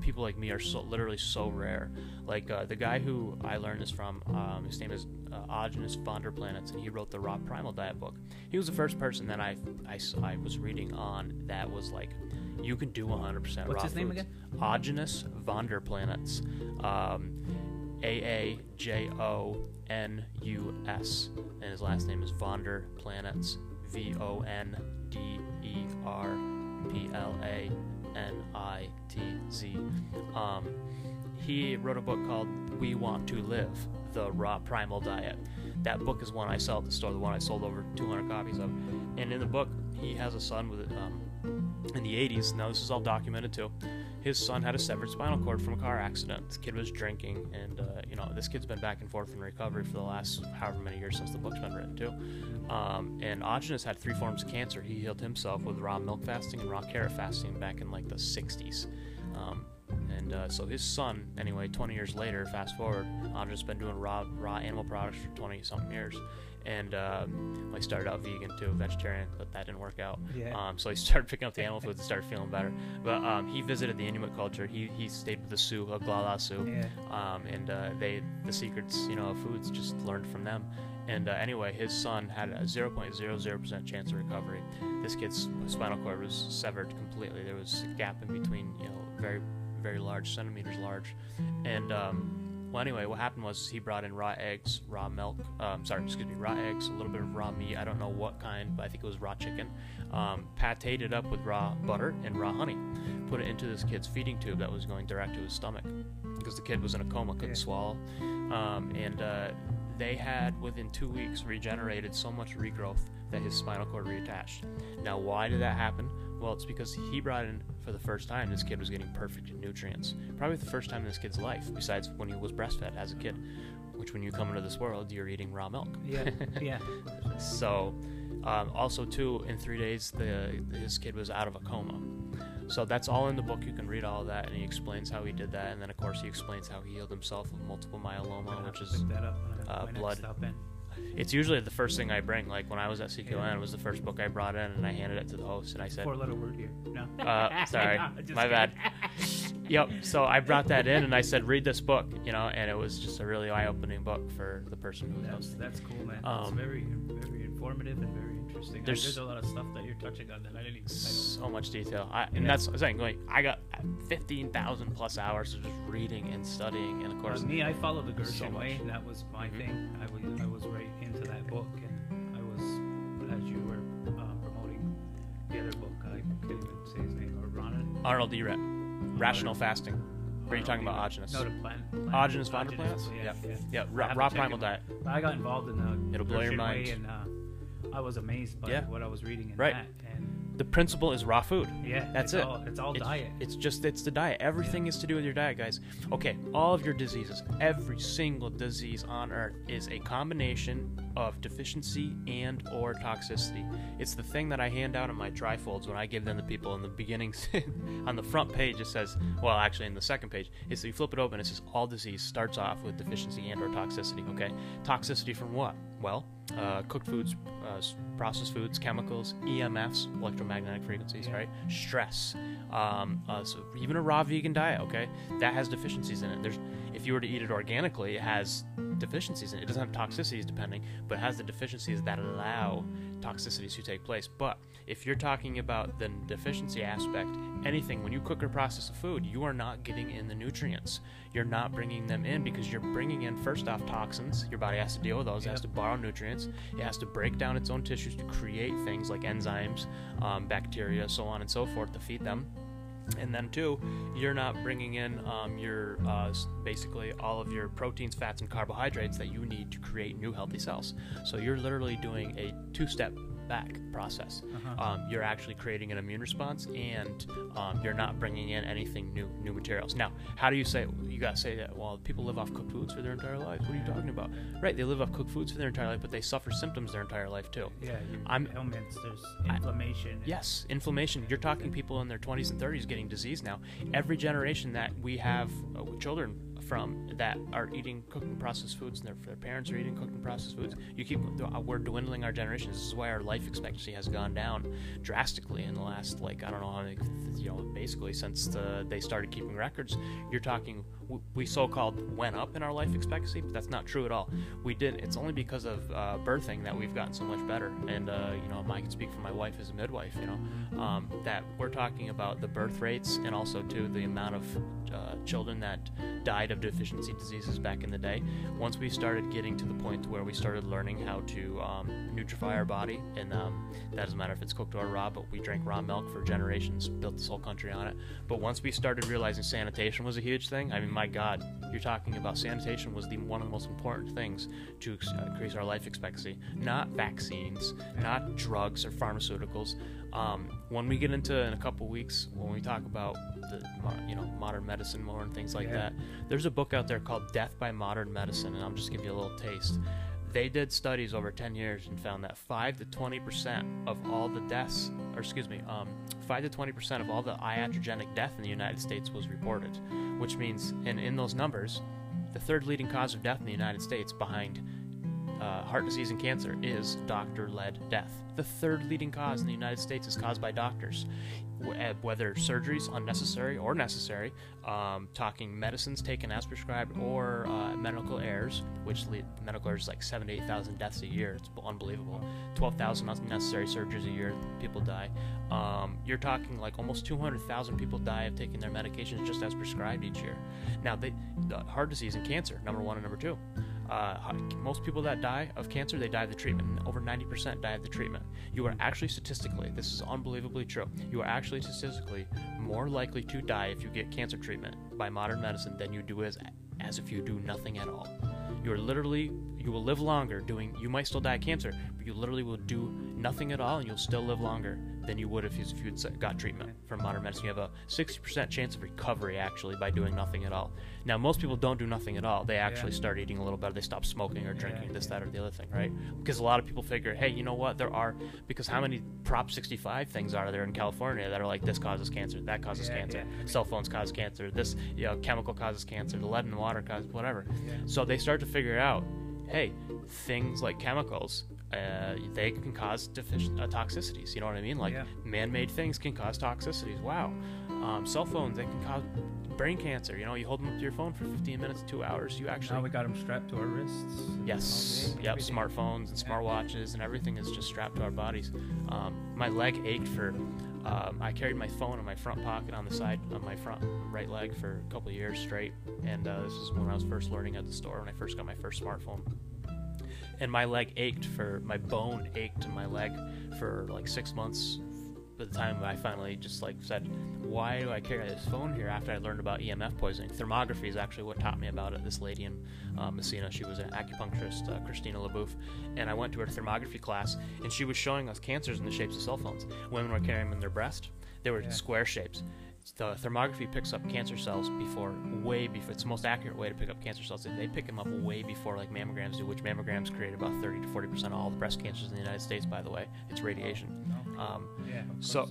people like me are so literally so rare. Like uh, the guy who I learned this from, um, his name is uh, Aajonus Vonderplanitz, and he wrote the Raw Primal Diet book. He was the first person that I, I, I was reading on that was like, you can do 100% What's raw his foods. name again? Aajonus Vonderplanitz. Um, a A J O N U S, and his last name is Vonderplanitz. V O N D E R P L A N I T Z. Um, he wrote a book called We Want to Live The Raw Primal Diet. That book is one I sell at the store, the one I sold over 200 copies of. And in the book, he has a son with um, in the 80s. Now, this is all documented too. His son had a severed spinal cord from a car accident. This kid was drinking, and uh, you know this kid's been back and forth in recovery for the last however many years since the book's been written too. Um, and Aajonus had three forms of cancer. He healed himself with raw milk fasting and raw carrot fasting back in like the 60s. Um, and uh, so his son, anyway, 20 years later, fast forward, Aajonus been doing raw raw animal products for 20 something years. And uh, I started out vegan to a vegetarian, but that didn't work out. Yeah. Um, so he started picking up the animal foods and started feeling better. But um, he visited the Inuit culture. He, he stayed with the Sioux, Oglala Sioux. Yeah. Um, and uh, they the secrets, you know, of foods just learned from them. And uh, anyway, his son had a 0.00% chance of recovery. This kid's spinal cord was severed completely. There was a gap in between, you know, very, very large, centimeters large. And, um, well, anyway, what happened was he brought in raw eggs, raw milk, um, sorry, excuse me, raw eggs, a little bit of raw meat. I don't know what kind, but I think it was raw chicken. Um, pateed it up with raw butter and raw honey. Put it into this kid's feeding tube that was going direct to his stomach because the kid was in a coma, couldn't Yeah. swallow. Um, and uh, they had within two weeks regenerated so much regrowth that his spinal cord reattached. Now, why did that happen? Well, it's because he brought in for the first time this kid was getting perfect nutrients. Probably the first time in this kid's life, besides when he was breastfed as a kid. Which, when you come into this world, you're eating raw milk. Yeah, yeah. So, um, also too, in three days, the his kid was out of a coma. So that's all in the book. You can read all that, and he explains how he did that, and then of course he explains how he healed himself of multiple myeloma, which is Pick that up uh, blood. It's usually the first thing I bring. Like when I was at CQN, it was the first book I brought in, and I handed it to the host, and I said, Four letter word here. No. Uh, sorry. No, My bad. "Yep." So I brought that in, and I said, "Read this book," you know, and it was just a really eye-opening book for the person who That's knows. that's cool, man. It's Um, very very informative and very interesting. There's, there's- there's a lot of stuff that you're touching on that I didn't even. I So much detail, I, Yeah. and that's what I'm saying. Going, I got fifteen thousand plus hours of just reading and studying, and of course, Uh, me, I followed the Gerson so much. way. That was my Mhm. thing. I was I was right into that book, and I was as you were uh, promoting the other book. I can't even say his name. Or Ronan. Arnold D. Rett, Rational Fasting. Or are you talking about Arnold Ogenus? No, the plant. plant Ogenus von der Plants? Yeah, yeah. Yeah, I raw, haven't raw checked primal diet. I got involved in the It'll blow your mind. and uh, I was amazed by Yeah. what I was reading in Right. that. And The principle is raw food. yeah, That's it. All, it's all It's, diet. it's just it's the diet. Everything is to do with your diet, guys. Okay, all of your diseases, every single disease on earth is a combination of deficiency and or toxicity. It's the thing that I hand out in my trifolds when I give them to people in the beginning. on the front page it says, well, actually in the second page, is you flip it open. It says all disease starts off with deficiency and or toxicity. Okay, toxicity from what? Well, uh, cooked foods, uh, processed foods, chemicals, EMFs, electromagnetic frequencies, Yeah. right? Stress. Um, uh, so even a raw vegan diet, okay, that has deficiencies in it. There's, if you were to eat it organically, it has deficiencies in it. It doesn't have toxicities depending, but has the deficiencies that allow toxicities to take place. But if you're talking about the deficiency aspect, anything when you cook or process a food, you are not getting in the nutrients. You're not bringing them in because you're bringing in first off toxins. Your body has to deal with those. It has to borrow nutrients. It has to break down its own tissues to create things like enzymes, um, bacteria, so on and so forth to feed them. And then two, you're not bringing in um, your uh, basically all of your proteins, fats, and carbohydrates that you need to create new healthy cells. So you're literally doing a two-step back process. Uh-huh. Um, you're actually creating an immune response, and um, you're not bringing in anything new, new materials. Now, how do you say you gotta say that? Well, people live off cooked foods for their entire lives. What are you talking about? Right? They live off cooked foods for their entire life, but they suffer symptoms their entire life too. yeah, I'm- ailments. There's I- inflammation. Yes, inflammation. You're talking people in their 20s and 30s getting disease now. Every generation that we have uh, children from that are eating cooked and processed foods, and their, their parents are eating cooked and processed foods. You keep uh, we're dwindling our generations This is why our life expectancy has gone down drastically in the last like I don't know how many, you know basically since the, they started keeping records. You're talking we so-called went up in our life expectancy, but that's not true at all. We did. It's only because of uh, birthing that we've gotten so much better. And uh, you know, I can speak for my wife as a midwife. You know, um, that we're talking about the birth rates and also too the amount of uh, children that died of deficiency diseases back in the day. Once we started getting to the point where we started learning how to um, nutrify our body, and um, that doesn't matter if it's cooked or raw, but we drank raw milk for generations, built this whole country on it. But once we started realizing sanitation was a huge thing, I mean, my God, you're talking about sanitation was the one of the most important things to increase our life expectancy, not vaccines, not drugs or pharmaceuticals. Um, when we get into in a couple weeks, when we talk about the you know modern medicine more and things like Yeah. that, there's a book out there called Death by Modern Medicine, and I'll just give you a little taste. They did studies over 10 years and found that 5 to 20 percent of all the deaths, or excuse me, um, 5 to 20 percent of all the iatrogenic death in the United States was reported, which means, and in those numbers, the third leading cause of death in the United States behind uh, heart disease and cancer is doctor led death. The third leading cause in the United States is caused by doctors. Uh, Whether surgeries unnecessary or necessary, um, talking medicines taken as prescribed or uh, medical errors, which lead, medical errors like 7 to 8,000 deaths a year. It's unbelievable. 12,000 unnecessary surgeries a year, people die. Um, you're talking like almost 200,000 people die of taking their medications just as prescribed each year. Now, they, the heart disease and cancer, number one and number two. Uh, most people that die of cancer, they die of the treatment. Over 90% die of the treatment. You are actually statistically, this is unbelievably true, you are actually statistically more likely to die if you get cancer treatment by modern medicine than you do as, as if you do nothing at all. You are literally, you will live longer doing. You might still die of cancer, but you literally will do nothing at all, and you'll still live longer than you would if you, if you got treatment from modern medicine. You have a 60% chance of recovery actually by doing nothing at all. Now, most people don't do nothing at all. They actually Yeah. start eating a little better. They stop smoking or drinking, Yeah, this, yeah. that, or the other thing, right? Because a lot of people figure, hey, you know what? There are because how many Prop 65 things are there in California that are like this causes cancer, that causes cancer. Cell phones cause cancer, this you know, chemical causes cancer, the lead in the water causes whatever. Yeah. So they start to figure out, hey, things like chemicals, uh, they can cause defic- uh, toxicities. You know what I mean? Like Yeah. man-made things can cause toxicities. Wow. Um, cell phones, they can cause brain cancer. You know, you hold them up to your phone for 15 minutes, two hours, you actually Now we got them strapped to our wrists. Yes. Yep. everything. Smartphones and smartwatches and everything is just strapped to our bodies. Um, my leg ached for. Um, I carried my phone in my front pocket on the side of my front right leg for a couple years straight, and uh, this is when I was first learning at the store when I first got my first smartphone. And my leg ached for my bone ached in my leg for like six months. By the time I finally just like said, "Why do I carry this phone here?" After I learned about EMF poisoning, thermography is actually what taught me about it. This lady in uh, Massena, she was an acupuncturist, uh, Christina LaBouffe, and I went to her thermography class, and she was showing us cancers in the shapes of cell phones. Women were carrying them in their breast; they were Yeah. square shapes. The thermography picks up cancer cells before, way before. It's the most accurate way to pick up cancer cells. They pick them up way before like mammograms do, which mammograms create about 30 to 40 percent of all the breast cancers in the United States. By the way, it's radiation. No. Um, Yeah. so-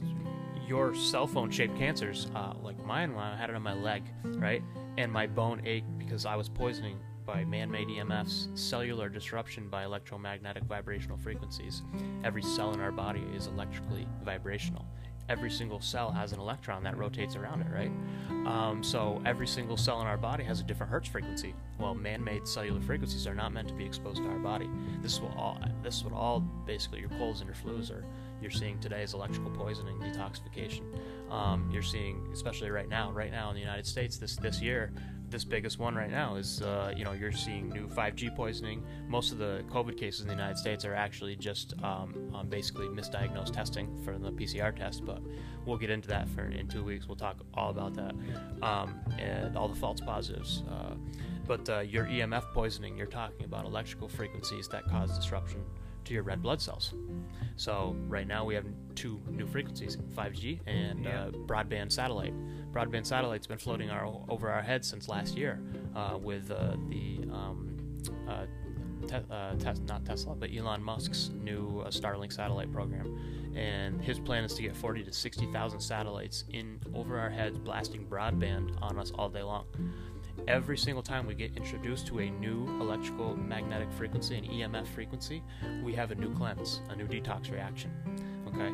your cell phone shaped cancers, uh, like mine, when I had it on my leg, right, and my bone ached because I was poisoning by man-made EMFs, cellular disruption by electromagnetic vibrational frequencies. Every cell in our body is electrically vibrational. Every single cell has an electron that rotates around it, right? Um, so every single cell in our body has a different hertz frequency. Well, man-made cellular frequencies are not meant to be exposed to our body. This is what all. This is what all basically your colds and your flus are. You're seeing today is electrical poisoning, detoxification. Um, you're seeing, especially right now, right now in the United States, this this year, this biggest one right now is, uh, you know, you're seeing new 5G poisoning. Most of the COVID cases in the United States are actually just um, um, basically misdiagnosed testing for the PCR test, but we'll get into that for in two weeks. We'll talk all about that um, and all the false positives. Uh, but uh, your EMF poisoning, you're talking about electrical frequencies that cause disruption to your red blood cells. So right now we have two new frequencies: 5G and Yeah. uh, broadband satellite. Broadband satellite's been floating our, over our heads since last year uh, with uh, the um, uh, te- uh, tes- not Tesla, but Elon Musk's new uh, Starlink satellite program. And his plan is to get 40 to 60,000 satellites in over our heads, blasting broadband on us all day long. Every single time we get introduced to a new electrical magnetic frequency, an EMF frequency, we have a new cleanse, a new detox reaction. Okay,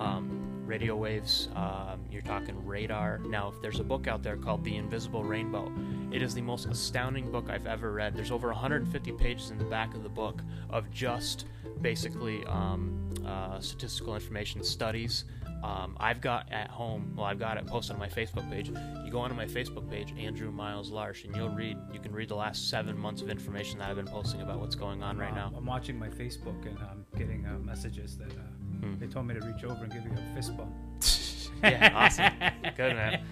um, radio waves. Um, you're talking radar. Now, if there's a book out there called The Invisible Rainbow, it is the most astounding book I've ever read. There's over 150 pages in the back of the book of just basically um, uh, statistical information, studies. Um, I've got at home, well, I've got it posted on my Facebook page. You go onto my Facebook page, Andrew Miles Larsh, and you'll read, you can read the last seven months of information that I've been posting about what's going on right Uh, now. I'm watching my Facebook and I'm getting uh, messages that uh, Hmm. they told me to reach over and give you a fist bump. yeah, awesome. Good, man.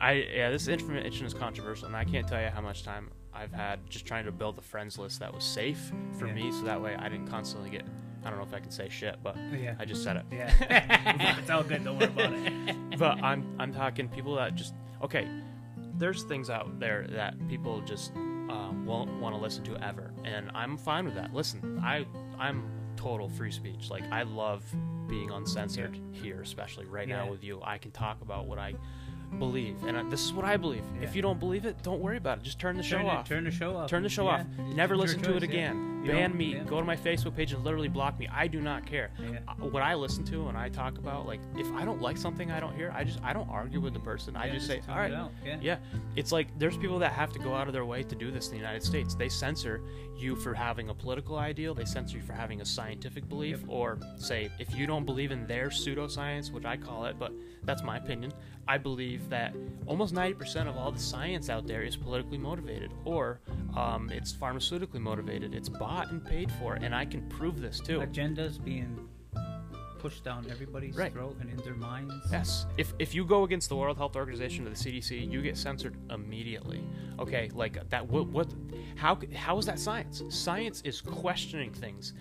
I yeah, this information is controversial, and I can't tell you how much time I've had just trying to build a friends list that was safe for Yeah. me, so that way I didn't constantly get. I don't know if I can say shit, but Yeah. I just said it. Yeah. it's all good. Don't worry about it. But I'm I'm talking people that just okay. There's things out there that people just um, won't want to listen to ever, and I'm fine with that. Listen, I I'm total free speech. Like I love being uncensored here, especially right now with you. I can talk about what I believe, and uh, this is what I believe. Yeah. If you don't believe it, don't worry about it. Just turn the show turn, off. Turn the show off. Turn the show Yeah. off. Never your listen to it choice, yeah. again. Ban me. yeah. Go to my Facebook page and literally block me. I do not care. Yeah. What I listen to and I talk about, like, if I don't like something I don't hear, I just I don't argue with the person. I Yeah, just say, all right, it Yeah. yeah. It's like there's people that have to go out of their way to do this in the United States. They censor you for having a political ideal. They censor you for having a scientific belief, Yep. or say if you don't believe in their pseudoscience, which I call it, but that's my opinion. I believe that almost 90% of all the science out there is politically motivated, or um, it's pharmaceutically motivated. It's bought and paid for, and I can prove this too. Agendas being pushed down everybody's Right. throat and in their minds. Yes. If if you go against the World Health Organization or the CDC, you get censored immediately. Okay, like that. What, what How how is that science? Science is questioning things.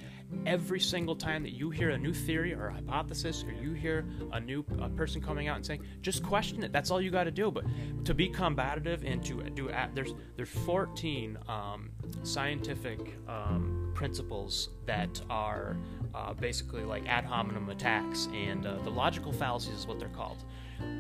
Every single time that you hear a new theory or a hypothesis, or you hear a new a person coming out and saying, just question it. That's all you got to do. But to be combative and to do there's there's 14 um, scientific um, principles that are uh, basically like ad hominem attacks, and uh, the logical fallacies is what they're called.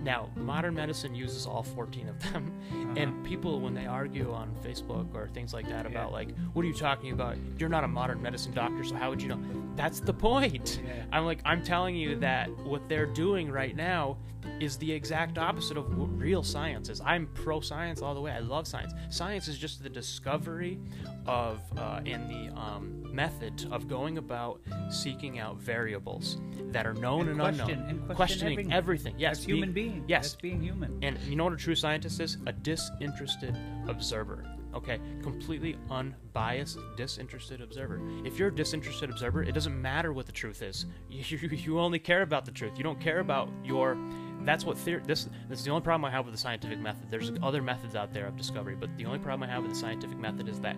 Now, modern medicine uses all 14 of them, uh-huh. and people, when they argue on Facebook or things like that about, Yeah. like, what are you talking about? You're not a modern medicine doctor, so how would you know? That's the point. Yeah. I'm like, I'm telling you that what they're doing right now is the exact opposite of what real science is. I'm pro science all the way. I love science. Science is just the discovery of uh, and the um, method of going about seeking out variables that are known and, And question- unknown, and question questioning everything. everything. Yes, That's human being- being. Yes, That's being human. and you know what a true scientist is? A disinterested observer. Okay, completely unbiased, disinterested observer. If you're a disinterested observer, it doesn't matter what the truth is. You, you, you only care about the truth. You don't care about your. That's what theory. This, is the only problem I have with the scientific method. There's other methods out there of discovery, but the only problem I have with the scientific method is that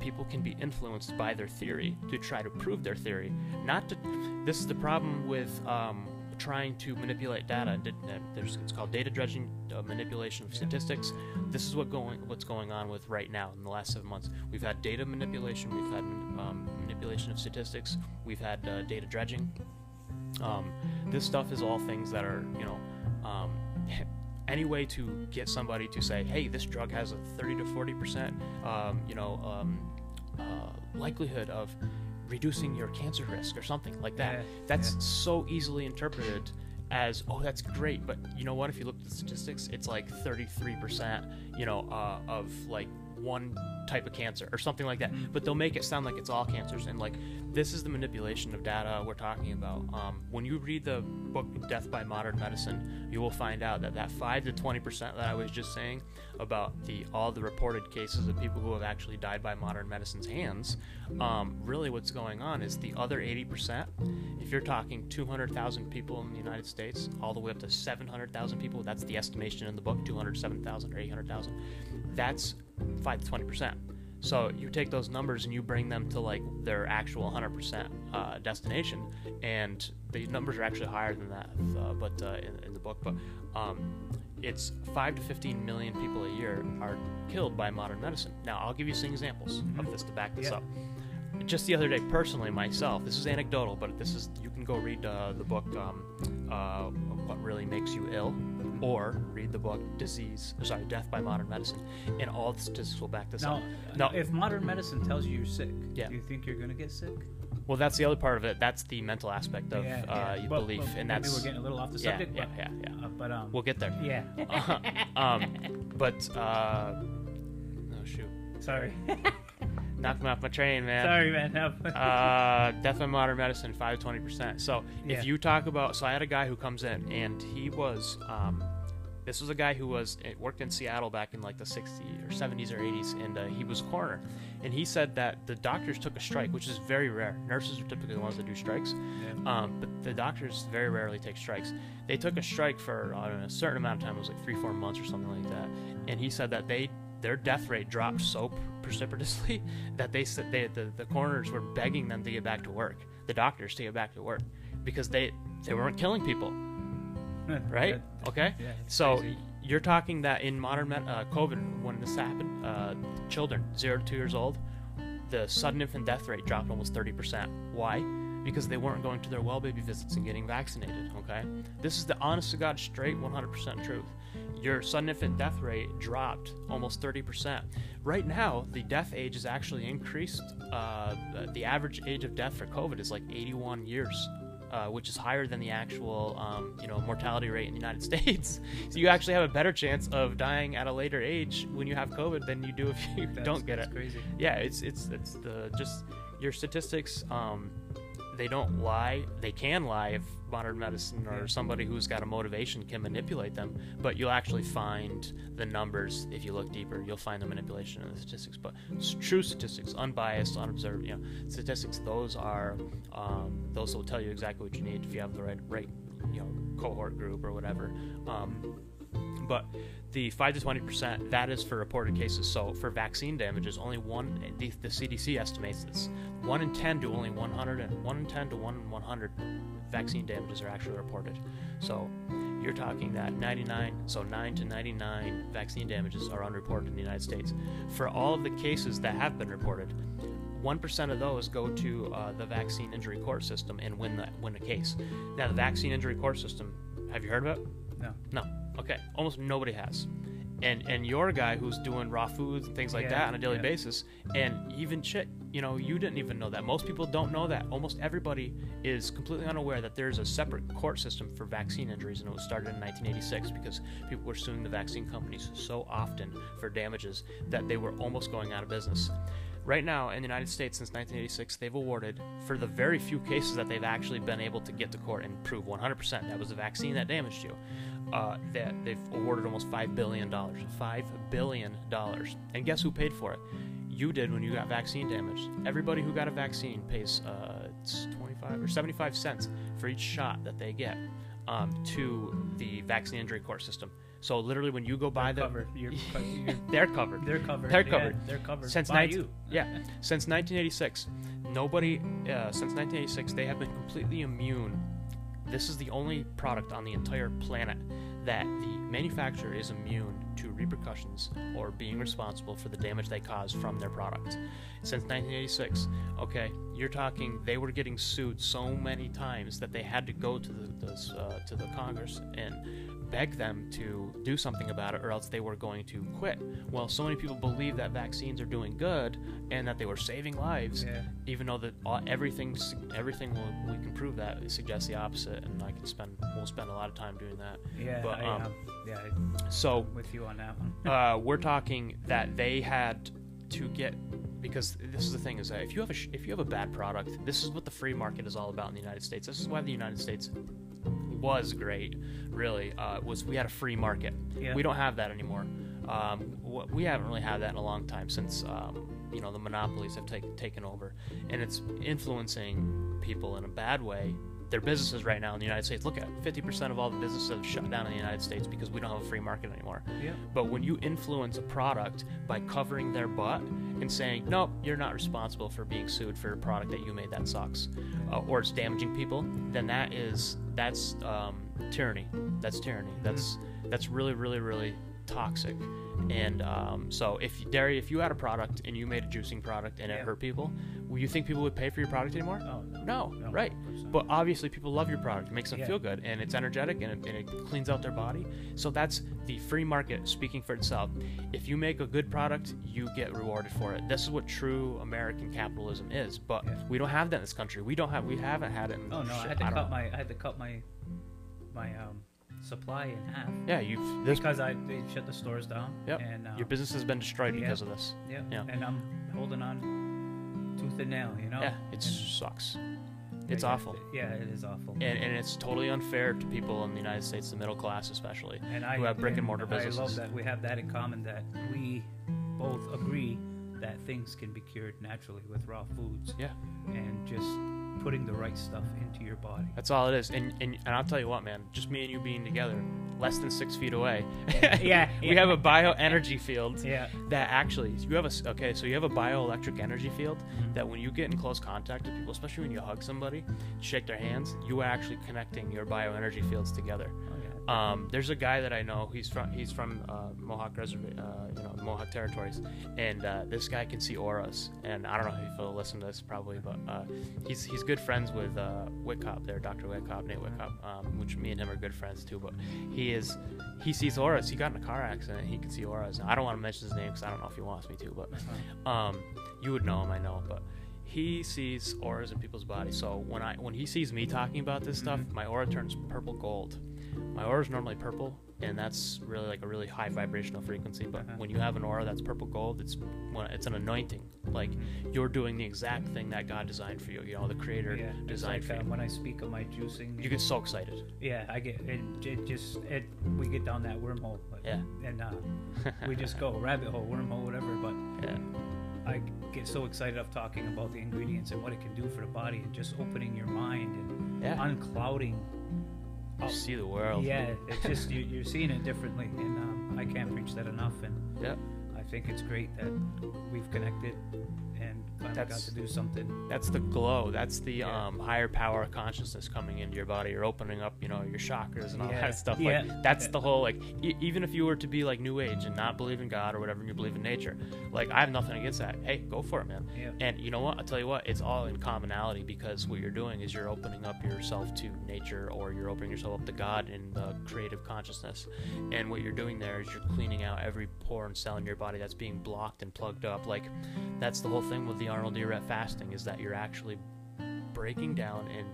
people can be influenced by their theory to try to prove their theory. Not to. This is the problem with um, trying to manipulate data. Uh, it's called data dredging, uh, manipulation of statistics. This is what going what's going on with right now in the last seven months. We've had data manipulation. We've had um, manipulation of statistics. We've had uh, data dredging. Um, this stuff is all things that are you know. Um, any way to get somebody to say, "Hey, this drug has a 30 to 40 percent, um, you know, um, uh, likelihood of reducing your cancer risk or something like that." Yeah, That's yeah. so easily interpreted as, "Oh, that's great," but you know what? If you look at the statistics, it's like 33 percent, you know, uh, of like one type of cancer or something like that. Mm-hmm. But they'll make it sound like it's all cancers, and like this is the manipulation of data we're talking about. Um, when you read the book Death by Modern Medicine, you will find out that that five to twenty percent that I was just saying about the all the reported cases of people who have actually died by modern medicine's hands, um, really what's going on is the other eighty percent. If you're talking two hundred thousand people in the United States, all the way up to seven hundred thousand people, that's the estimation in the book, two hundred seven thousand or eight hundred thousand. That's five to twenty percent. So you take those numbers and you bring them to like their actual 100% uh, destination, and the numbers are actually higher than that. Uh, but uh, in, in the book, but um, it's five to 15 million people a year are killed by modern medicine. Now I'll give you some examples of this to back this Yeah. up. Just the other day, personally, myself, this is anecdotal, but this is you can go read uh, the book um, uh, "What Really Makes You Ill," or read the book "Disease," sorry, "Death by Modern Medicine," and all the statistics will back this Now, up. No. if modern medicine tells you you're sick, Yeah. do you think you're going to get sick? Well, that's the other part of it. That's the mental aspect of yeah, uh, yeah. Well, belief, well, and maybe that's we're getting a little off the yeah, subject. yeah, but, yeah, yeah. uh, but um, We'll get there. yeah. um, but uh, oh shoot, Sorry, knocked me off my train, man. sorry, man. No. uh, death and modern medicine, five twenty percent. So Yeah. if you talk about, so I had a guy who comes in, and he was, um, this was a guy who was eh, worked in Seattle back in like the '60s or '70s or '80s, and uh, he was a coroner, and he said that the doctors took a strike, which is very rare. Nurses are typically the ones that do strikes, um, but the doctors very rarely take strikes. They took a strike for know, a certain amount of time. It was like three, four months or something like that. And he said that they their death rate dropped so precipitously that they said they, the the coroners were begging them to get back to work, the doctors to get back to work, because they they weren't killing people, right? Okay. yeah, So crazy. you're talking that in modern uh, COVID, when this happened, uh, children zero to two years old, the sudden infant death rate dropped almost 30%. Why? Because they weren't going to their well baby visits and getting vaccinated. Okay, this is the honest to God, straight 100% truth. Your sudden infant death rate dropped almost 30%. Right now, the death age is actually increased. Uh, the average age of death for COVID is like 81 years uh, which is higher than the actual, um, you know, mortality rate in the United States. so you actually have a better chance of dying at a later age when you have COVID than you do if you That's- don't get it. Crazy. Yeah, it's it's it's the just your statistics. Um, they don't lie. They can lie if modern medicine or somebody who's got a motivation can manipulate them. But you'll actually find the numbers if you look deeper. You'll find the manipulation in the statistics. But true statistics, unbiased, unobserved, you know, statistics. Those are um, those will tell you exactly what you need if you have the right right you know cohort group or whatever. Um, But the five to twenty percent that is for reported cases. So for vaccine damages, only one the, the CDC estimates this one in ten to only 100 and one in ten to one in 100 vaccine damages are actually reported. So you're talking that 99, so 9 to 99 vaccine damages are unreported in the United States. For all of the cases that have been reported, 1% of those go to uh, the vaccine injury court system and win the win a case. Now, the vaccine injury court system, have you heard of it? No. No. Okay. Almost nobody has. And and you're a guy who's doing raw foods and things like Yeah, that on a daily yeah. basis, and even shit, you know, you didn't even know that. Most people don't know that. Almost everybody is completely unaware that there's a separate court system for vaccine injuries, and it was started in 1986 because people were suing the vaccine companies so often for damages that they were almost going out of business. Right now, in the United States, since 1986, they've awarded, for the very few cases that they've actually been able to get to court and prove 100% that was the vaccine that damaged you, uh, that they've awarded almost $5 billion. $5 billion. And guess who paid for it? You did when you got vaccine damage. Everybody who got a vaccine pays uh, it's 25 or 75 cents for each shot that they get um, to the vaccine injury court system. So literally, when you go buy They're covered. You're, you're, they're covered. they're covered. They're Yeah, covered. they're covered Since by 19 you. Yeah, since 1986, nobody uh, since 1986 they have been completely immune. This is the only product on the entire planet that the manufacturer is immune to repercussions or being responsible for the damage they cause from their product. Since 1986, okay, you're talking they were getting sued so many times that they had to go to the, the uh, to the Congress and beg them to do something about it or else they were going to quit. Well, so many people believe that vaccines are doing good and that they were saving lives, Yeah. even though that everything everything will, we can prove that suggests the opposite, and I can spend we'll spend a lot of time doing that. Yeah, But, I, um, um, yeah, So I'm with you on that one. uh, we're talking that they had to get because this is the thing is that if you have a if you have a bad product, this is what the free market is all about in the United States. This is why the United States was great. Really, uh, was we had a free market. Yeah. We don't have that anymore. Um, we haven't really had that in a long time since um, you know the monopolies have take, taken over, and it's influencing people in a bad way. Their businesses right now in the United States. Look at 50% of all the businesses have shut down in the United States because we don't have a free market anymore. yeah. But when you influence a product by covering their butt and saying, nope, you're not responsible for being sued for a product that you made that sucks, uh, or it's damaging people, then that is that's um, tyranny. That's tyranny. That's that's really really really toxic. And um, so, if Derry, if you had a product and you made a juicing product and it Yeah. hurt people, will you think people would pay for your product anymore? Oh no. No, No, right. 100%. But obviously, people love your product. It makes them Yeah. feel good, and it's energetic, and it, and it cleans out their body. So that's the free market speaking for itself. If you make a good product, you get rewarded for it. This is what true American capitalism is. But Yeah. we don't have that in this country. We don't have. We haven't had it. In, Oh no, I had to don't cut know. my I had to cut my my um supply in half Yeah, you've. This, because I they shut the stores down. Yep. And um, your business has been destroyed yeah. because of this. Yeah. yeah. And I'm holding on tooth and nail. You know. Yeah, it And- sucks. It's yeah, awful. Yeah, it is awful. And, and it's totally unfair to people in the United States, the middle class especially, and I who have brick and mortar businesses. I love that we have that in common that we both agree that things can be cured naturally with raw foods Yeah. and just putting the right stuff into your body. That's all it is. And, and and I'll tell you what, man. Just me and you being together, less than six feet away. Yeah, we yeah. have a bioenergy field Yeah. that actually you have a okay. So you have a bioelectric energy field Mhm. that when you get in close contact with people, especially when you hug somebody, shake their hands, you are actually connecting your bioenergy fields together. Oh, yeah. Um, there's a guy that I know. He's from he's from uh, Mohawk Reservation, uh, you know, Mohawk territories, and uh, this guy can see auras. And I don't know if he'll listen to this probably, but uh, he's he's good friends with uh, Whitcop there, Dr. Whitcop, Nate Whitcop, um, which me and him are good friends too. But he is he sees auras. He got in a car accident. He can see auras. I don't want to mention his name because I don't know if he wants me to, but Uh-huh. um, you would know him, I know, but he sees auras in people's bodies. So when I when he sees me talking about this stuff, Mhm. my aura turns purple gold. My aura is normally purple, and that's really like a really high vibrational frequency. But Uh-huh. when you have an aura that's purple gold, it's it's an anointing. Like you're doing the exact thing that God designed for you. You know, the Creator Yeah, designed like for uh, you. when I speak of my juicing. You get so excited. yeah, I get it. It just it we get down that wormhole. But, Yeah. And uh, we just go rabbit hole, wormhole, whatever. But yeah. I get so excited of talking about the ingredients and what it can do for the body, and just opening your mind and Yeah. unclouding Oh, see the world. Yeah, it's just you, you're seeing it differently, and um, I can't preach that enough. And. I think it's great that we've connected and finally got That's- to do something. That's the glow. That's the Yeah. um, higher power of consciousness coming into your body. You're opening up, you know, your chakras and all Yeah. that stuff. Yeah. Like that's the whole like. E- even if you were to be like New Age and not believe in God or whatever, and you believe in nature, like I have nothing against that. Hey, go for it, man. And you know what? I'll tell you what. It's all in commonality because what you're doing is you're opening up yourself to nature, or you're opening yourself up to God in the creative consciousness. And what you're doing there is you're cleaning out every pore and cell in your body that's being blocked and plugged up. Like that's the whole thing with the Arnold Ehret fasting is that you're actually breaking down and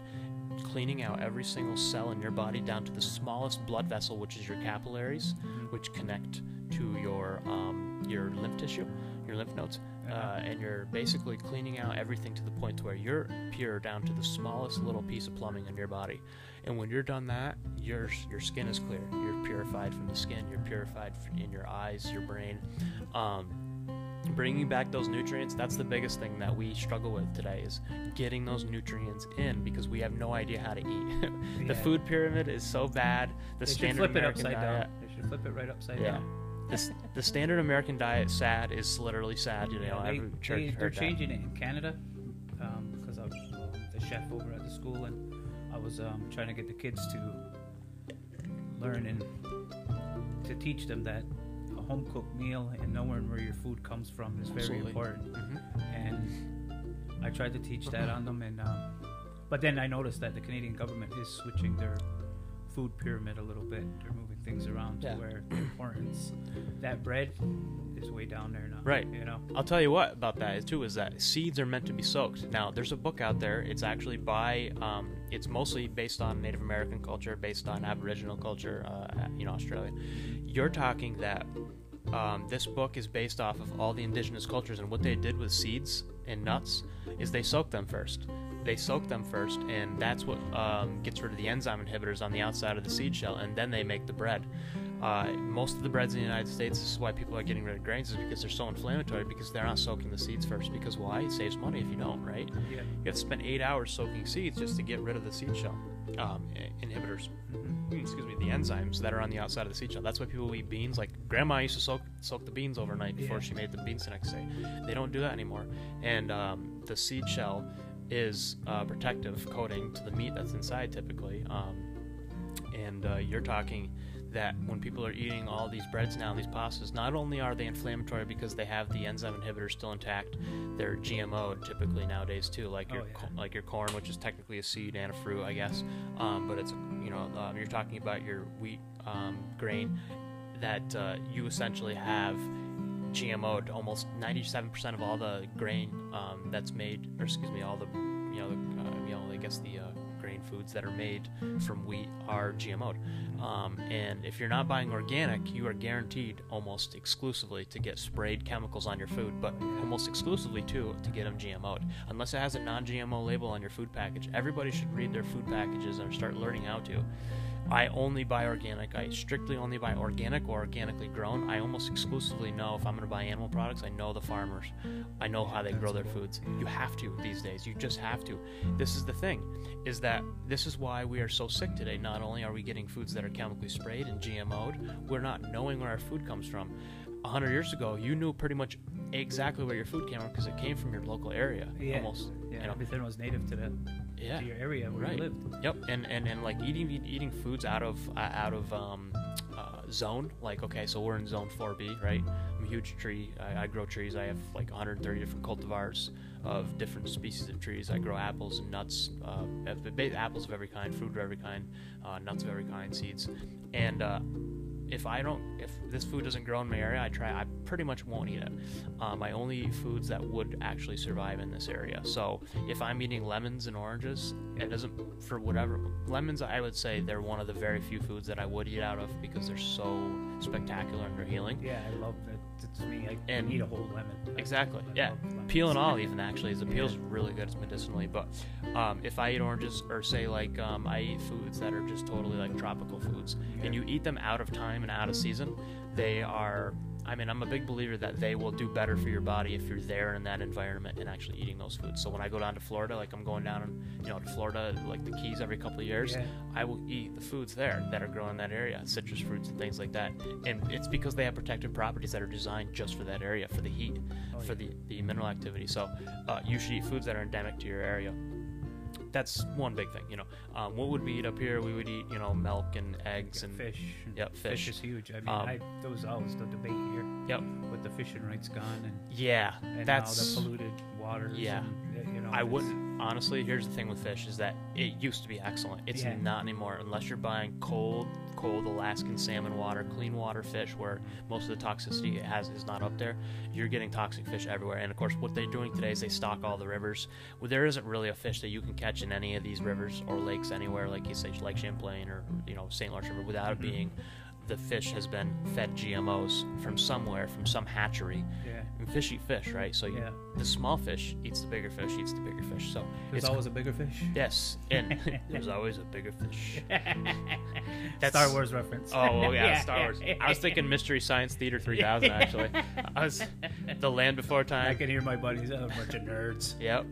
cleaning out every single cell in your body down to the smallest blood vessel, which is your capillaries, which connect to your um, your lymph tissue, your lymph nodes, uh, Uh-huh. and you're basically cleaning out everything to the point to where you're pure down to the smallest little piece of plumbing in your body. And when you're done that, your your skin is clear. You're purified from the skin. You're purified in your eyes, your brain. Um, bringing back those nutrients that's the biggest thing that we struggle with today is getting those nutrients in because we have no idea how to eat the Yeah. food pyramid is so bad the They should standard flip it american upside diet down. They should flip it right upside yeah down. the, the standard american diet sad is literally sad you know Yeah, they, they, they're heard that. changing it in Canada because I was um, the chef over at the school, and I was um, trying to get the kids to learn and to teach them that home cooked meal and knowing where your food comes from is very Absolutely. important. Mhm. And I tried to teach that on them, and um, but then I noticed that the Canadian government is switching their food pyramid a little bit. They're moving things around Yeah. to where the importance that bread is way down there now. Right. You know. I'll tell you what about that is too is that seeds are meant to be soaked. Now, there's a book out there. It's actually by, um, it's mostly based on Native American culture, based on Aboriginal culture, uh, you know, Australia. You're talking that um, this book is based off of all the indigenous cultures, and what they did with seeds and nuts is they soaked them first. They soak them first, and that's what um, gets rid of the enzyme inhibitors on the outside of the seed shell, and then they make the bread. Uh, most of the breads in the United States, this is why people are getting rid of grains, is because they're so inflammatory because they're not soaking the seeds first. Because why? It saves money if you don't, right? Yeah. You have to spend eight hours soaking seeds just to get rid of the seed shell um, inhibitors. Mhm. Excuse me, the enzymes that are on the outside of the seed shell. That's why people eat beans. Like grandma used to soak soak the beans overnight before Yeah. she made the beans the next day. They don't do that anymore. And um, the seed shell is a protective coating to the meat that's inside typically. Um, and uh, you're talking that when people are eating all these breads now, these pastas, not only are they inflammatory because they have the enzyme inhibitors still intact, they're GMO typically nowadays too, like Oh, your yeah. like your corn, which is technically a seed and a fruit, I guess. Um, but it's you know um, you're talking about your wheat um, grain that uh, you essentially have GMO'd almost 97% of all the grain um, that's made, or excuse me, all the you know the, uh, you know I guess the uh, foods that are made from wheat are GMO'd. Um, and if you're not buying organic, you are guaranteed almost exclusively to get sprayed chemicals on your food, but almost exclusively too to get them GMO'd. Unless it has a non-GMO label on your food package, everybody should read their food packages and start learning how to. I only buy organic. I strictly only buy organic or organically grown. I almost exclusively know if I'm going to buy animal products, I know the farmers. I know how they grow their foods. You have to these days. You just have to. This is the thing is that this is why we are so sick today. Not only are we getting foods that are chemically sprayed and GMO'd, we're not knowing where our food comes from. A hundred years ago, you knew pretty much exactly where your food came from because it came from your local area. Yeah. Almost. Yeah. You know, Everything was native to the yeah. to your area where Right. you lived. Yep, and and, and like eating eating foods out of uh, out of um, uh, zone. Like okay, so we're in zone 4B, right? I'm a huge tree. I, I grow trees. I have like 130 different cultivars of different species of trees. I grow apples and nuts, uh, uh, apples of every kind, fruit of every kind, uh, nuts of every kind, seeds, and. Uh, if I don't, if this food doesn't grow in my area, I try. I pretty much won't eat it. Um, I only eat foods that would actually survive in this area. So if I'm eating lemons and oranges, it doesn't for whatever lemons. I would say they're one of the very few foods that I would eat out of because they're so spectacular and they're healing. Yeah, I love that. To me, I And- eat a whole lemon. Exactly. I Yeah. Peel and all, even actually, the Yeah. peel's really good. It's medicinally. But um, if I eat oranges, or say like um, I eat foods that are just totally like tropical foods, and you eat them out of time and out of season, they are I mean, I'm a big believer that they will do better for your body if you're there in that environment and actually eating those foods. So when I go down to Florida, like I'm going down, you know, to Florida, like the Keys every couple of years, Yeah. I will eat the foods there that are grown in that area, citrus fruits and things like that. And it's because they have protective properties that are designed just for that area, for the heat, Oh, for yeah. the, the mineral activity. So uh, you should eat foods that are endemic to your area. That's one big thing, you know. Um, what would we eat up here? We would eat, you know, milk and eggs and fish. Yep, Fish fish. is huge. I mean, Um, I, there was always the debate here Yep. with the fishing rights gone and, Yeah, and that's all the polluted waters. Yeah. and, you know, I wouldn't honestly. Here's the thing with fish is that it used to be excellent. It's Yeah. not anymore unless you're buying cold, cold Alaskan salmon water, clean water fish, where most of the toxicity it has is not up there. You're getting toxic fish everywhere. And of course, what they're doing today is they stock all the rivers. Well, there isn't really a fish that you can catch in any of these rivers or lakes anywhere, like you say, like Champlain or you know St. Lawrence River, without it Mhm. being the fish has been fed GMOs from somewhere, from some hatchery. Yeah. And fish eat fish, right? So you, Yeah. the small fish eats the bigger fish, eats the bigger fish. So There's it's always a bigger fish. Yes, and there's always a bigger fish. Star Wars reference. Oh well, yeah, Star Wars. I was thinking Mystery Science Theater 3000 actually. I was the Land Before time. I can hear my buddies. A bunch of nerds. Yep.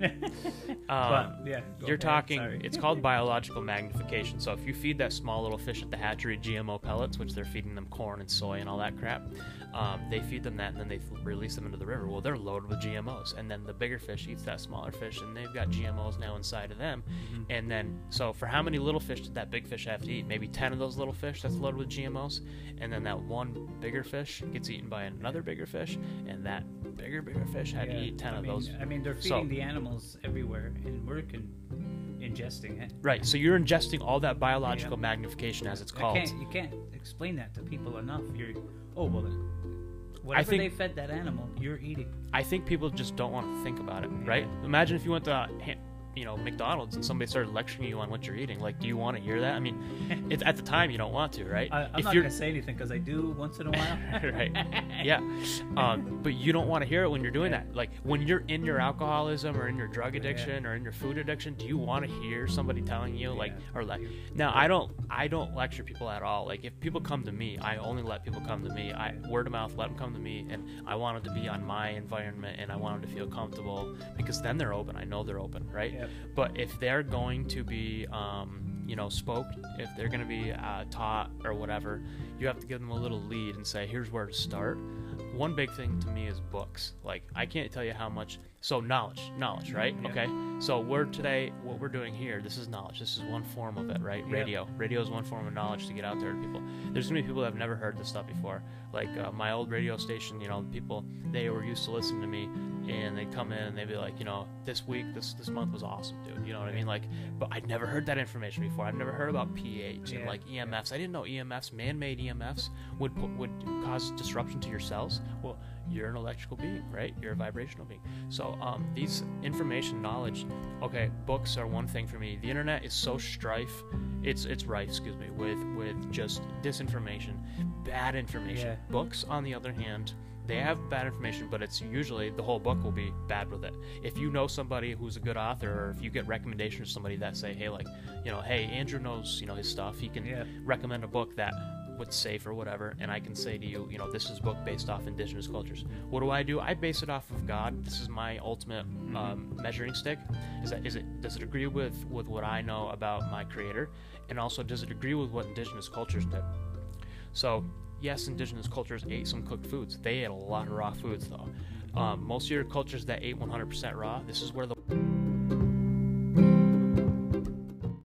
but Um, yeah, you're ahead, talking. sorry. It's called biological magnification. So if you feed that small little fish at the hatchery GMO pellets, which they're feeding them corn and soy and all that crap, um, they feed them that and then they release them into the river. Well, they're loaded with GMOs, and then the bigger fish eats that smaller fish, and they've got GMOs now inside of them. Mhm. And then, so for how many little fish did that big fish have to eat? Maybe 10 of those little fish that's loaded with GMOs. And then that one bigger fish gets eaten by another bigger fish. And that bigger, bigger fish had to eat 10 I of mean, those. I mean, they're So- feeding the animals everywhere, and we're con- ingesting it. Right. So you're ingesting all that biological Yeah. magnification, as it's called. can't, you can't explain that to people enough. You're, oh well, whatever think- they fed that animal, you're eating. I think people just don't want to think about it, right? Imagine if you went to, you know, McDonald's and somebody started lecturing you on what you're eating. Like, do you want to hear that? I mean, it's at the time you don't want to, right? I, I'm if not you're gonna say anything because I do once in a while. right. Yeah. Um, but you don't want to hear it when you're doing Yeah. that. Like when you're in your alcoholism or in your drug Yeah. addiction or in your food addiction, do you want to hear somebody telling you like Yeah. or like now I don't I don't lecture people at all. Like if people come to me, I only let people come to me. I word of mouth, let them come to me and I want them to be on my environment and I want them to feel comfortable because then they're open. I know they're open, right? But if they're going to be, um, you know, spoke, if they're going to be uh, taught or whatever, you have to give them a little lead and say, here's where to start. One big thing to me is books. Like, I can't tell you how much. So, knowledge, knowledge, right? Yeah. Okay. So, we're today, what we're doing here, this is knowledge. This is one form of it, right? Yep. Radio. Radio is one form of knowledge to get out there to people. There's going to be people that have never heard this stuff before. Like, uh, my old radio station, you know, people, they were used to listening to me and they'd come in and they'd be like, you know, this week, this this month was awesome, dude. You know what I mean? Like, but I'd never heard that information before. I've never heard about pH and like EMFs. I didn't know EMFs, man-made EMFs, would would cause disruption to your cells. Well, you're an electrical being, right? You're a vibrational being. So um, these information, knowledge. Okay, books are one thing for me. The internet is so strife. It's it's rife, excuse me, with with just disinformation, bad information. Yeah. Books, on the other hand they have bad information, but it's usually the whole book will be bad with it. If you know somebody who's a good author, or if you get recommendations from somebody that say, hey, like, you know, hey, Andrew knows, you know, his stuff, he can Yeah. recommend a book that would safe or whatever, and I can say to you, you know, this is a book based off indigenous cultures. What do I do? I base it off of God. This is my ultimate um, measuring stick. Is that is it? Does it agree with with what I know about my Creator, and also does it agree with what indigenous cultures did? So, yes, indigenous cultures ate some cooked foods. They ate a lot of raw foods, though. Um, most of your cultures that ate 100% raw, this is where the